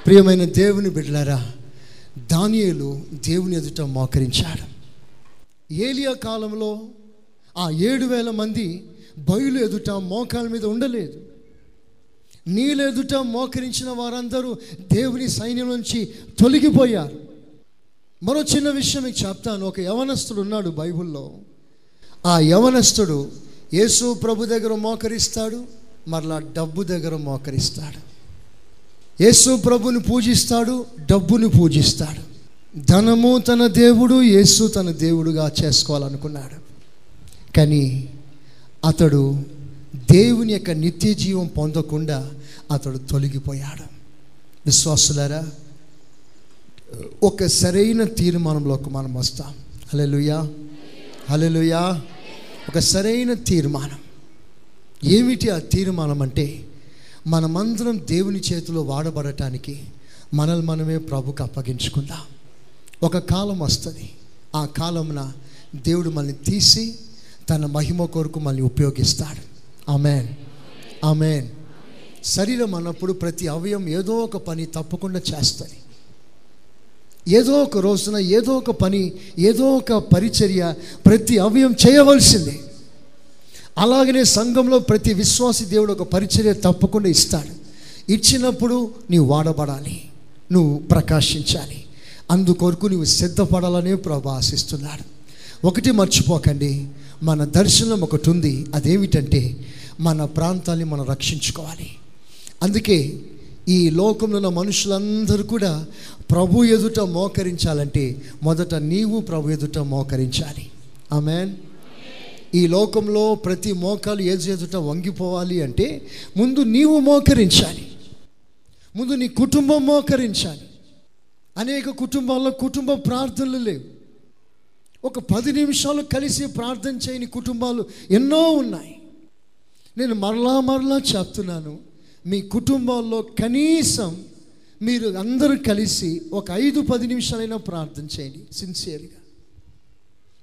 ప్రియమైన దేవుని బిడ్డలారా దానియలు దేవుని ఎదుట మోకరించాడు. ఏలియా కాలంలో ఆ ఏడు వేల మంది బయలు ఎదుట మోకాల మీద ఉండలేదు. నీళ్ళు ఎదుట మోకరించిన వారందరూ దేవుని సైన్యం నుంచి తొలగిపోయారు. మరో చిన్న విషయం మీకు చెప్తాను. ఒక యవనస్తుడు ఉన్నాడు బైబిల్లో. ఆ యవనస్తుడు యేసు ప్రభు దగ్గర మోకరిస్తాడు మరలా డబ్బు దగ్గర మోకరిస్తాడు. యేసు ప్రభుని పూజిస్తాడు డబ్బుని పూజిస్తాడు. ధనము తన దేవుడు యేసు తన దేవుడుగా చేసుకోవాలనుకున్నాడు. కానీ అతడు దేవుని యొక్క నిత్య జీవం పొందకుండా అతడు తొలగిపోయాడు. విశ్వాసులారా ఒక సరైన తీర్మానంలోకి మనం వస్తాం. హలెలుయా హలెలుయా ఒక సరైన తీర్మానం. ఏమిటి ఆ తీర్మానం అంటే మనమందరం దేవుని చేతిలో వాడబడటానికి మనల్ని మనమే ప్రభుకు అప్పగించుకుందాం. ఒక కాలం వస్తుంది. ఆ కాలమున దేవుడు మనల్ని తీసి తన మహిమ కొరకు మనల్ని ఉపయోగిస్తాడు. ఆమెన్. ఆమెన్. శరీరం అన్నప్పుడు ప్రతి అవయం ఏదో ఒక పని తప్పకుండా చేస్తుంది. ఏదో ఒక రోజున ఏదో ఒక పని ఏదో ఒక పరిచర్య ప్రతి అవయం చేయవలసిందే. అలాగనే సంఘంలో ప్రతి విశ్వాసి దేవుడు ఒక పరిచర్య తప్పకుండా ఇస్తాడు. ఇచ్చినప్పుడు నీవు వాడబడాలి నువ్వు ప్రకాశించాలి. అందుకొరకు నువ్వు సిద్ధపడాలని ప్రభు ఆశిస్తున్నాడు. ఒకటి మర్చిపోకండి మన దర్శనం ఒకటి ఉంది. అదేమిటంటే మన ప్రాంతాన్ని మనం రక్షించుకోవాలి. అందుకే ఈ లోకంలో ఉన్న మనుషులందరూ కూడా ప్రభు ఎదుట మోకరించాలంటే మొదట నీవు ప్రభు ఎదుట మోకరించాలి. ఆమెన్ ఈ లోకంలో ప్రతి మోకాలు ఏది ఎదుట వంగిపోవాలి అంటే ముందు నీవు మోకరించాలి. ముందు నీ కుటుంబం మోకరించాలి. అనేక కుటుంబాల్లో కుటుంబ ప్రార్థనలు లేవు. ఒక పది నిమిషాలు కలిసి ప్రార్థన చేయని కుటుంబాలు ఎన్నో ఉన్నాయి. నేను మరలా మరలా చెప్తున్నాను. మీ కుటుంబంలో కనీసం మీరు అందరూ కలిసి ఒక ఐదు పది నిమిషాలైనా ప్రార్థన చేయండి సిన్సియర్గా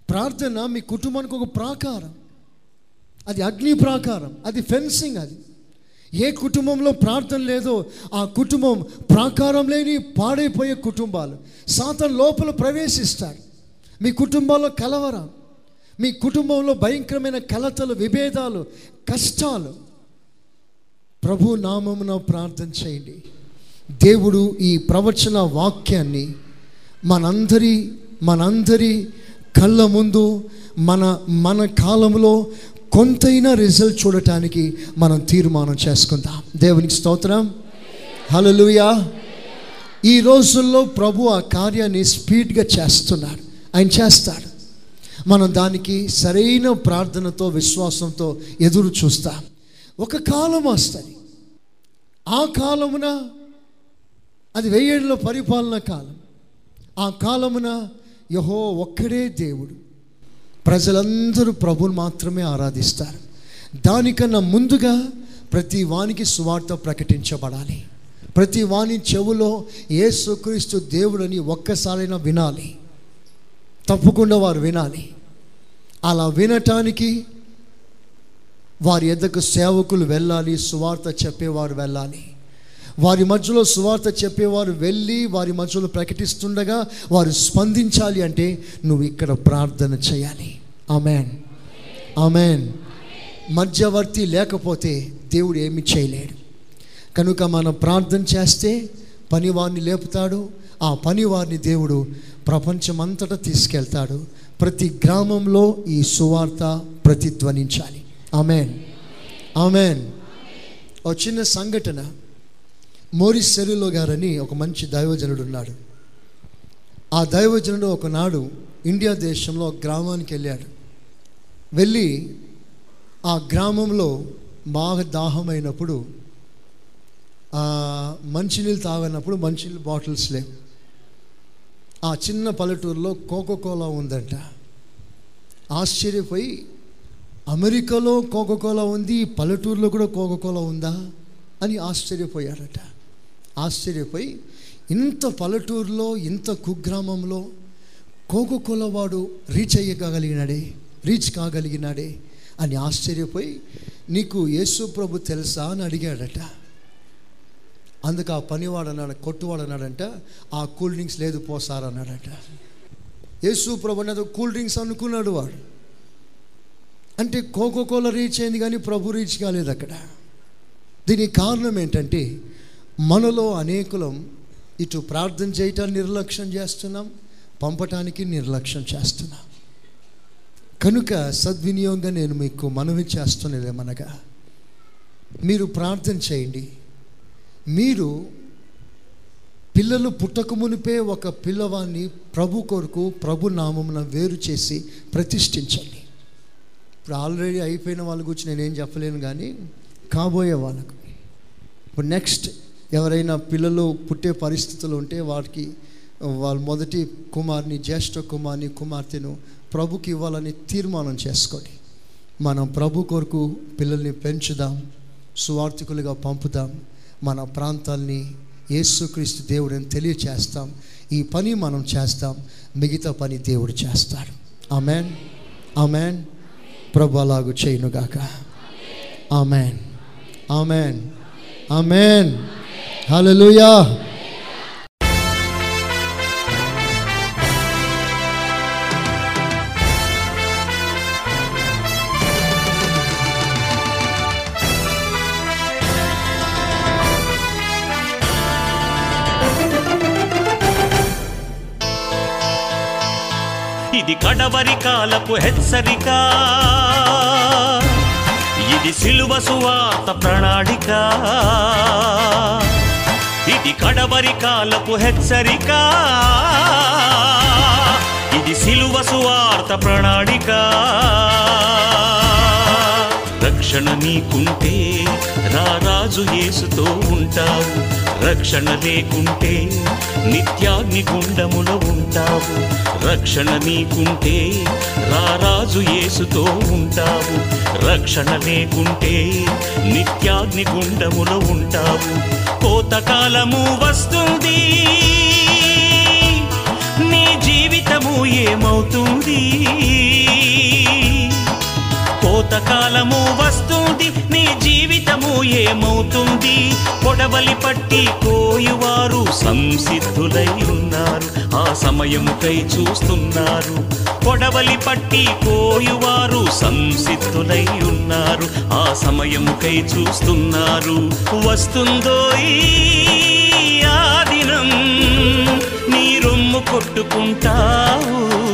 ప్రార్థన మీ కుటుంబానికి ఒక ప్రాకారం. అది అగ్ని ప్రాకారం అది ఫెన్సింగ్ అది. ఏ కుటుంబంలో ప్రార్థన లేదో ఆ కుటుంబం ప్రాకారం లేని పాడైపోయే కుటుంబాలు. సాతం లోపల ప్రవేశిస్తాడు మీ కుటుంబాల్లో కలవరం మీ కుటుంబంలో భయంకరమైన కలతలు విభేదాలు కష్టాలు ప్రభు నామమున ప్రార్థన చేయండి. దేవుడు ఈ ప్రవచన వాక్యాన్ని మనందరి మనందరి కళ్ళ ముందు మన మన కాలంలో కొంతైనా రిజల్ట్ చూడటానికి మనం తీర్మానం చేసుకుందాం. దేవునికి స్తోత్రం. హలలుయా ఈ రోజుల్లో ప్రభు ఆ కార్యాన్ని స్పీడ్గా చేస్తున్నాడు. ఆయన చేస్తాడు. మనం దానికి సరైన ప్రార్థనతో విశ్వాసంతో ఎదురు చూస్తాం. ఒక కాలం వస్తుంది. ఆ కాలమున అది వెయ్యేళ్ళ పరిపాలన కాలం. ఆ కాలమున యహో ఒక్కడే దేవుడు. ప్రజలందరూ ప్రభుని మాత్రమే ఆరాధిస్తారు. దానికన్నా ముందుగా ప్రతి వానికి సువార్త ప్రకటించబడాలి. ప్రతి వాని చెవులో ఏసుక్రీస్తు దేవుడని ఒక్కసారైనా వినాలి. తప్పకుండా వారు వినాలి. అలా వినటానికి వారి ఎద్దకు సేవకులు వెళ్ళాలి సువార్త చెప్పేవారు వెళ్ళాలి. వారి మధ్యలో సువార్త చెప్పేవారు వెళ్ళి వారి మధ్యలో ప్రకటిస్తుండగా వారు స్పందించాలి అంటే నువ్వు ఇక్కడ ప్రార్థన చేయాలి. ఆమెన్. ఆమెన్. మధ్యవర్తి లేకపోతే దేవుడు ఏమి చేయలేడు. కనుక మనం ప్రార్థన చేస్తే పనివారిని లేపుతాడు. ఆ పనివారిని దేవుడు ప్రపంచమంతటా తీసుకెళ్తాడు. ప్రతి గ్రామంలో ఈ సువార్త ప్రతిధ్వనించాలి. ఆమెన్ ఆమెన్ ఒక చిన్న సంఘటన. మోరిస్ సెరులో గారని ఒక మంచి దైవజనుడు ఉన్నాడు. ఆ దైవజనుడు ఒకనాడు ఇండియా దేశంలో ఒక గ్రామానికి వెళ్ళాడు. వెళ్ళి ఆ గ్రామంలో బాగా దాహమైనప్పుడు మంచినీళ్ళు తాగనప్పుడు మంచినీళ్ళు బాటిల్స్ లేవు ఆ చిన్న పల్లెటూరులో కోకో కోలా ఉందంట. ఆశ్చర్యపోయి అమెరికాలో కోకో కోలా ఉంది పల్లెటూరులో కూడా కోకో కోలా ఉందా అని ఆశ్చర్యపోయాడట ఆశ్చర్యపోయి ఇంత పల్లెటూరులో ఇంత కుగ్రామంలో కోకో కోలా వాడు రీచ్ అయ్యగలిగినాడే రీచ్ కాగలిగినాడే అని ఆశ్చర్యపోయి నీకు యేసు ప్రభు తెలుసా అని అడిగాడట. అందుకు ఆ పనివాడు అన్నాడు కొట్టువాడు అన్నాడంట ఆ కూల్ డ్రింక్స్ లేదు పోసారన్నాడట యేసు ప్రభు అనేది కూల్ డ్రింక్స్ అనుకున్నాడు వాడు. అంటే కోకో కోలా రీచ్ అయింది కానీ ప్రభు రీచ్ కాలేదు అక్కడ. దీనికి కారణం ఏంటంటే మనలో అనేకులం ఇటు ప్రార్థన చేయటాన్ని నిర్లక్ష్యం చేస్తున్నాం పంపటానికి నిర్లక్ష్యం చేస్తున్నాం. కనుక సద్వినియోగంగా నేను మీకు మనవి చేస్తున్నదేమనగా మీరు ప్రార్థన చేయండి. మీరు పిల్లలు పుట్టక మునిపే ఒక పిల్లవాన్ని ప్రభు కొరకు ప్రభు నామమున వేరు చేసి ప్రతిష్ఠించండి. ఇప్పుడు ఆల్రెడీ అయిపోయిన వాళ్ళ గురించి నేనేం చెప్పలేను కానీ కాబోయే వాళ్ళకు. ఇప్పుడు నెక్స్ట్ ఎవరైనా పిల్లలు పుట్టే పరిస్థితులు ఉంటే వాటికి వాళ్ళ మొదటి కుమార్ని జ్యేష్ఠ కుమార్ని కుమార్తెను ప్రభుకి ఇవ్వాలని తీర్మానం చేసుకోండి. మనం ప్రభు కొరకు పిల్లల్ని పెంచుదాం సువార్థికులుగా పంపుదాం మన ప్రాంతాల్ని యేసుక్రీస్తు దేవుడిని తెలియచేస్తాం. ఈ పని మనం చేస్తాం మిగతా పని దేవుడు చేస్తాడు. ఆమెన్. ఆమెన్. ప్రభు అలాగు చేయనుగాక ఆమెన్. ఆమెన్. ఆమెన్. హల్లెలూయా. ఇది కడవరి కాలపు హెచ్చరిక. ఇది సిలువ సువార్త ప్రణాళిక. ఇది కడవరి కాలపు హెచ్చరిక. ఇది సిలువ సువార్త ప్రణాళిక. రక్షణ నీకుంటే రారాజు యేసుతో ఉంటావు. రక్షణ లేకుంటే నిత్యాగ్ని గుండమున ఉంటావు. రక్షణ నీకుంటే రారాజు యేసుతో ఉంటావు. రక్షణ లేకుంటే నిత్యాగ్ని గుండమున ఉంటావు. కోతకాలము వస్తుంది నీ జీవితము ఏమవుతుంది? కోతకాలము వస్తుంది నీ జీవితము ఏమవుతుంది? పొడవలి పట్టి కోయువారు సంసిద్ధులై ఉన్నారు ఆ సమయముకై చూస్తున్నారు. పొడవలి పట్టి కోయువారు సంసిద్ధులై ఉన్నారు ఆ సమయముకై చూస్తున్నారు. వస్తుందో ఆ దినం నీ రొమ్ము కొట్టుకుంటావు.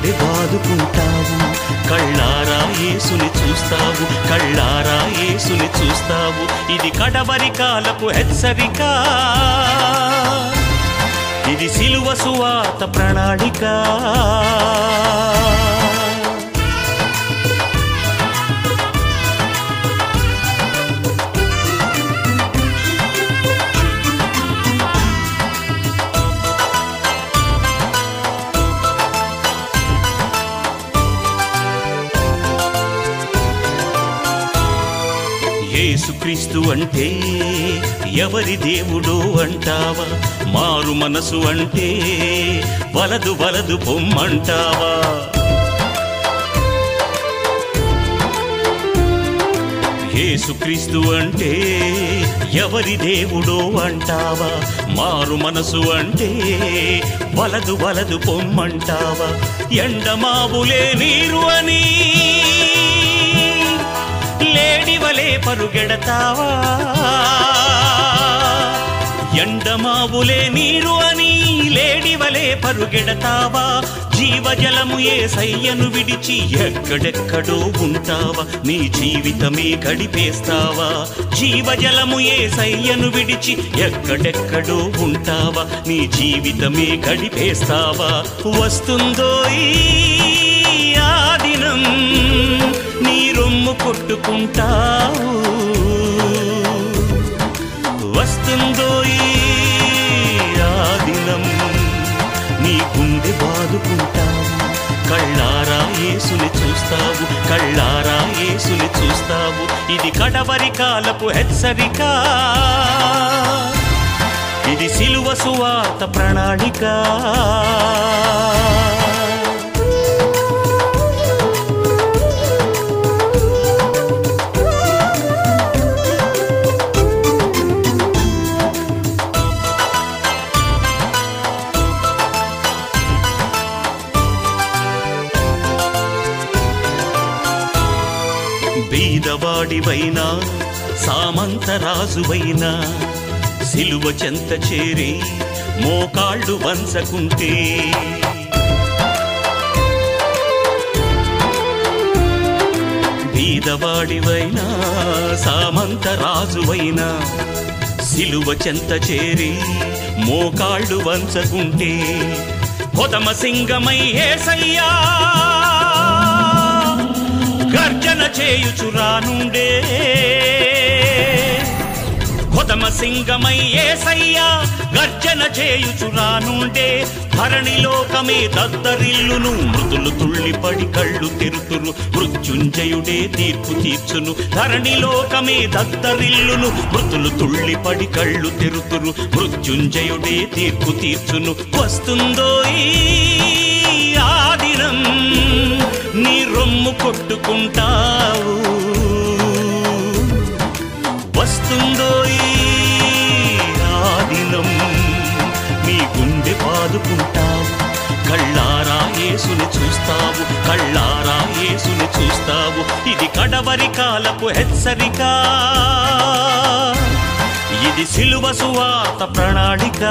గుండె బాదుకుంటావు. కళ్ళారా ఏసుని చూస్తావు. కళ్ళారా ఏసుని చూస్తావు. ఇది కడవరి కాలపు హెచ్చరిక. ఇది సిలువ సువాత ప్రణాళిక. యేసుక్రీస్తు అంటే ఎవరి దేవుడు అంటావా? మారు మనసు అంటే వలదు వలదు పొమ్మంటావా యేసుక్రీస్తు అంటే ఎవరి దేవుడో అంటావా? మారు మనసు అంటే వలదు వలదు పొమ్మంటావా ఎండమావులే నీరు అని పరుగెడతావా? ఎండమావులే నీరు అని లేడివలే పరుగెడతావా? జీవజలము ఏ సయ్యను విడిచి ఎక్కడెక్కడో ఉంటావా? నీ జీవితమే గడిపేస్తావా? జీవజలము ఏ సయ్యను విడిచి ఎక్కడెక్కడో ఉంటావా? నీ జీవితమే గడిపేస్తావా? వస్తుందో ఈ ఆ దినం కొట్టుకుంటావు. వస్తుందో ఈ ఆదినం నీ గుండె బాదుకుంటావు కళ్ళారా ఏసుని చూస్తావు కళ్ళారా ఏసుని చూస్తావు. ఇది కడవరి కాలపు హెచ్చరిక. ఇది సిలువ సువాత ప్రణాళిక. బీదవాడివైనా సామంతరాజువైనా సిలువ చెంత చేరి మోకాళ్ళు వంచకుంటే. బీదవాడివైనా సామంతరాజువైనా సిలువ చెంత చేరి మోకాళ్ళు వంచకుంటే. కొదమ సింగమై ఏసయ్యా గర్జన చేయుచురానుండే కొదమ సింగమై ఏసయ్యా గర్జన చేయుచురానుండే ధరణి లోకమే దద్దరిల్లును మృతులు తుళ్ళిపడి కళ్ళు తెరుతురు. మృత్యుంజయుడే తీర్పు తీర్చును ధరణి లోకమే దద్దరిల్లును మృతులు తుళ్ళిపడి కళ్ళు తెరుతురు. మృత్యుంజయుడే తీర్పు తీర్చును. వస్తుందో ఈ ఆ దినం నీ రొమ్ము కొట్టుకుంటావు. వస్తుందో ఈ ఆ దినం నీ గుండె బాదుకుంటావు కళ్ళారా యేసుని చూస్తావు కళ్ళారా యేసుని చూస్తావు. ఇది కడవరి కాలపు హెచ్చరిక. ఇది సిలువ సువార్త ప్రణాళిక.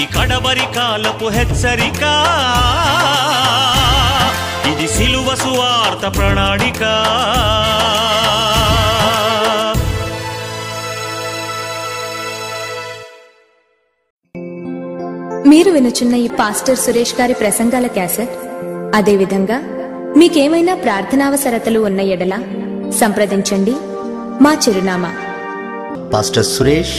ఇది కడవరి కాలపు హెచ్చరిక. ఇది సిలువ సువార్త ప్రణాళిక. మీరు వినుచున్న ఈ పాస్టర్ సురేష్ గారి ప్రసంగాల క్యాసెట్? అదేవిధంగా మీకేమైనా ప్రార్థనావసరతలు ఉన్న ఎడల సంప్రదించండి. మా చిరునామా. Pastor Suresh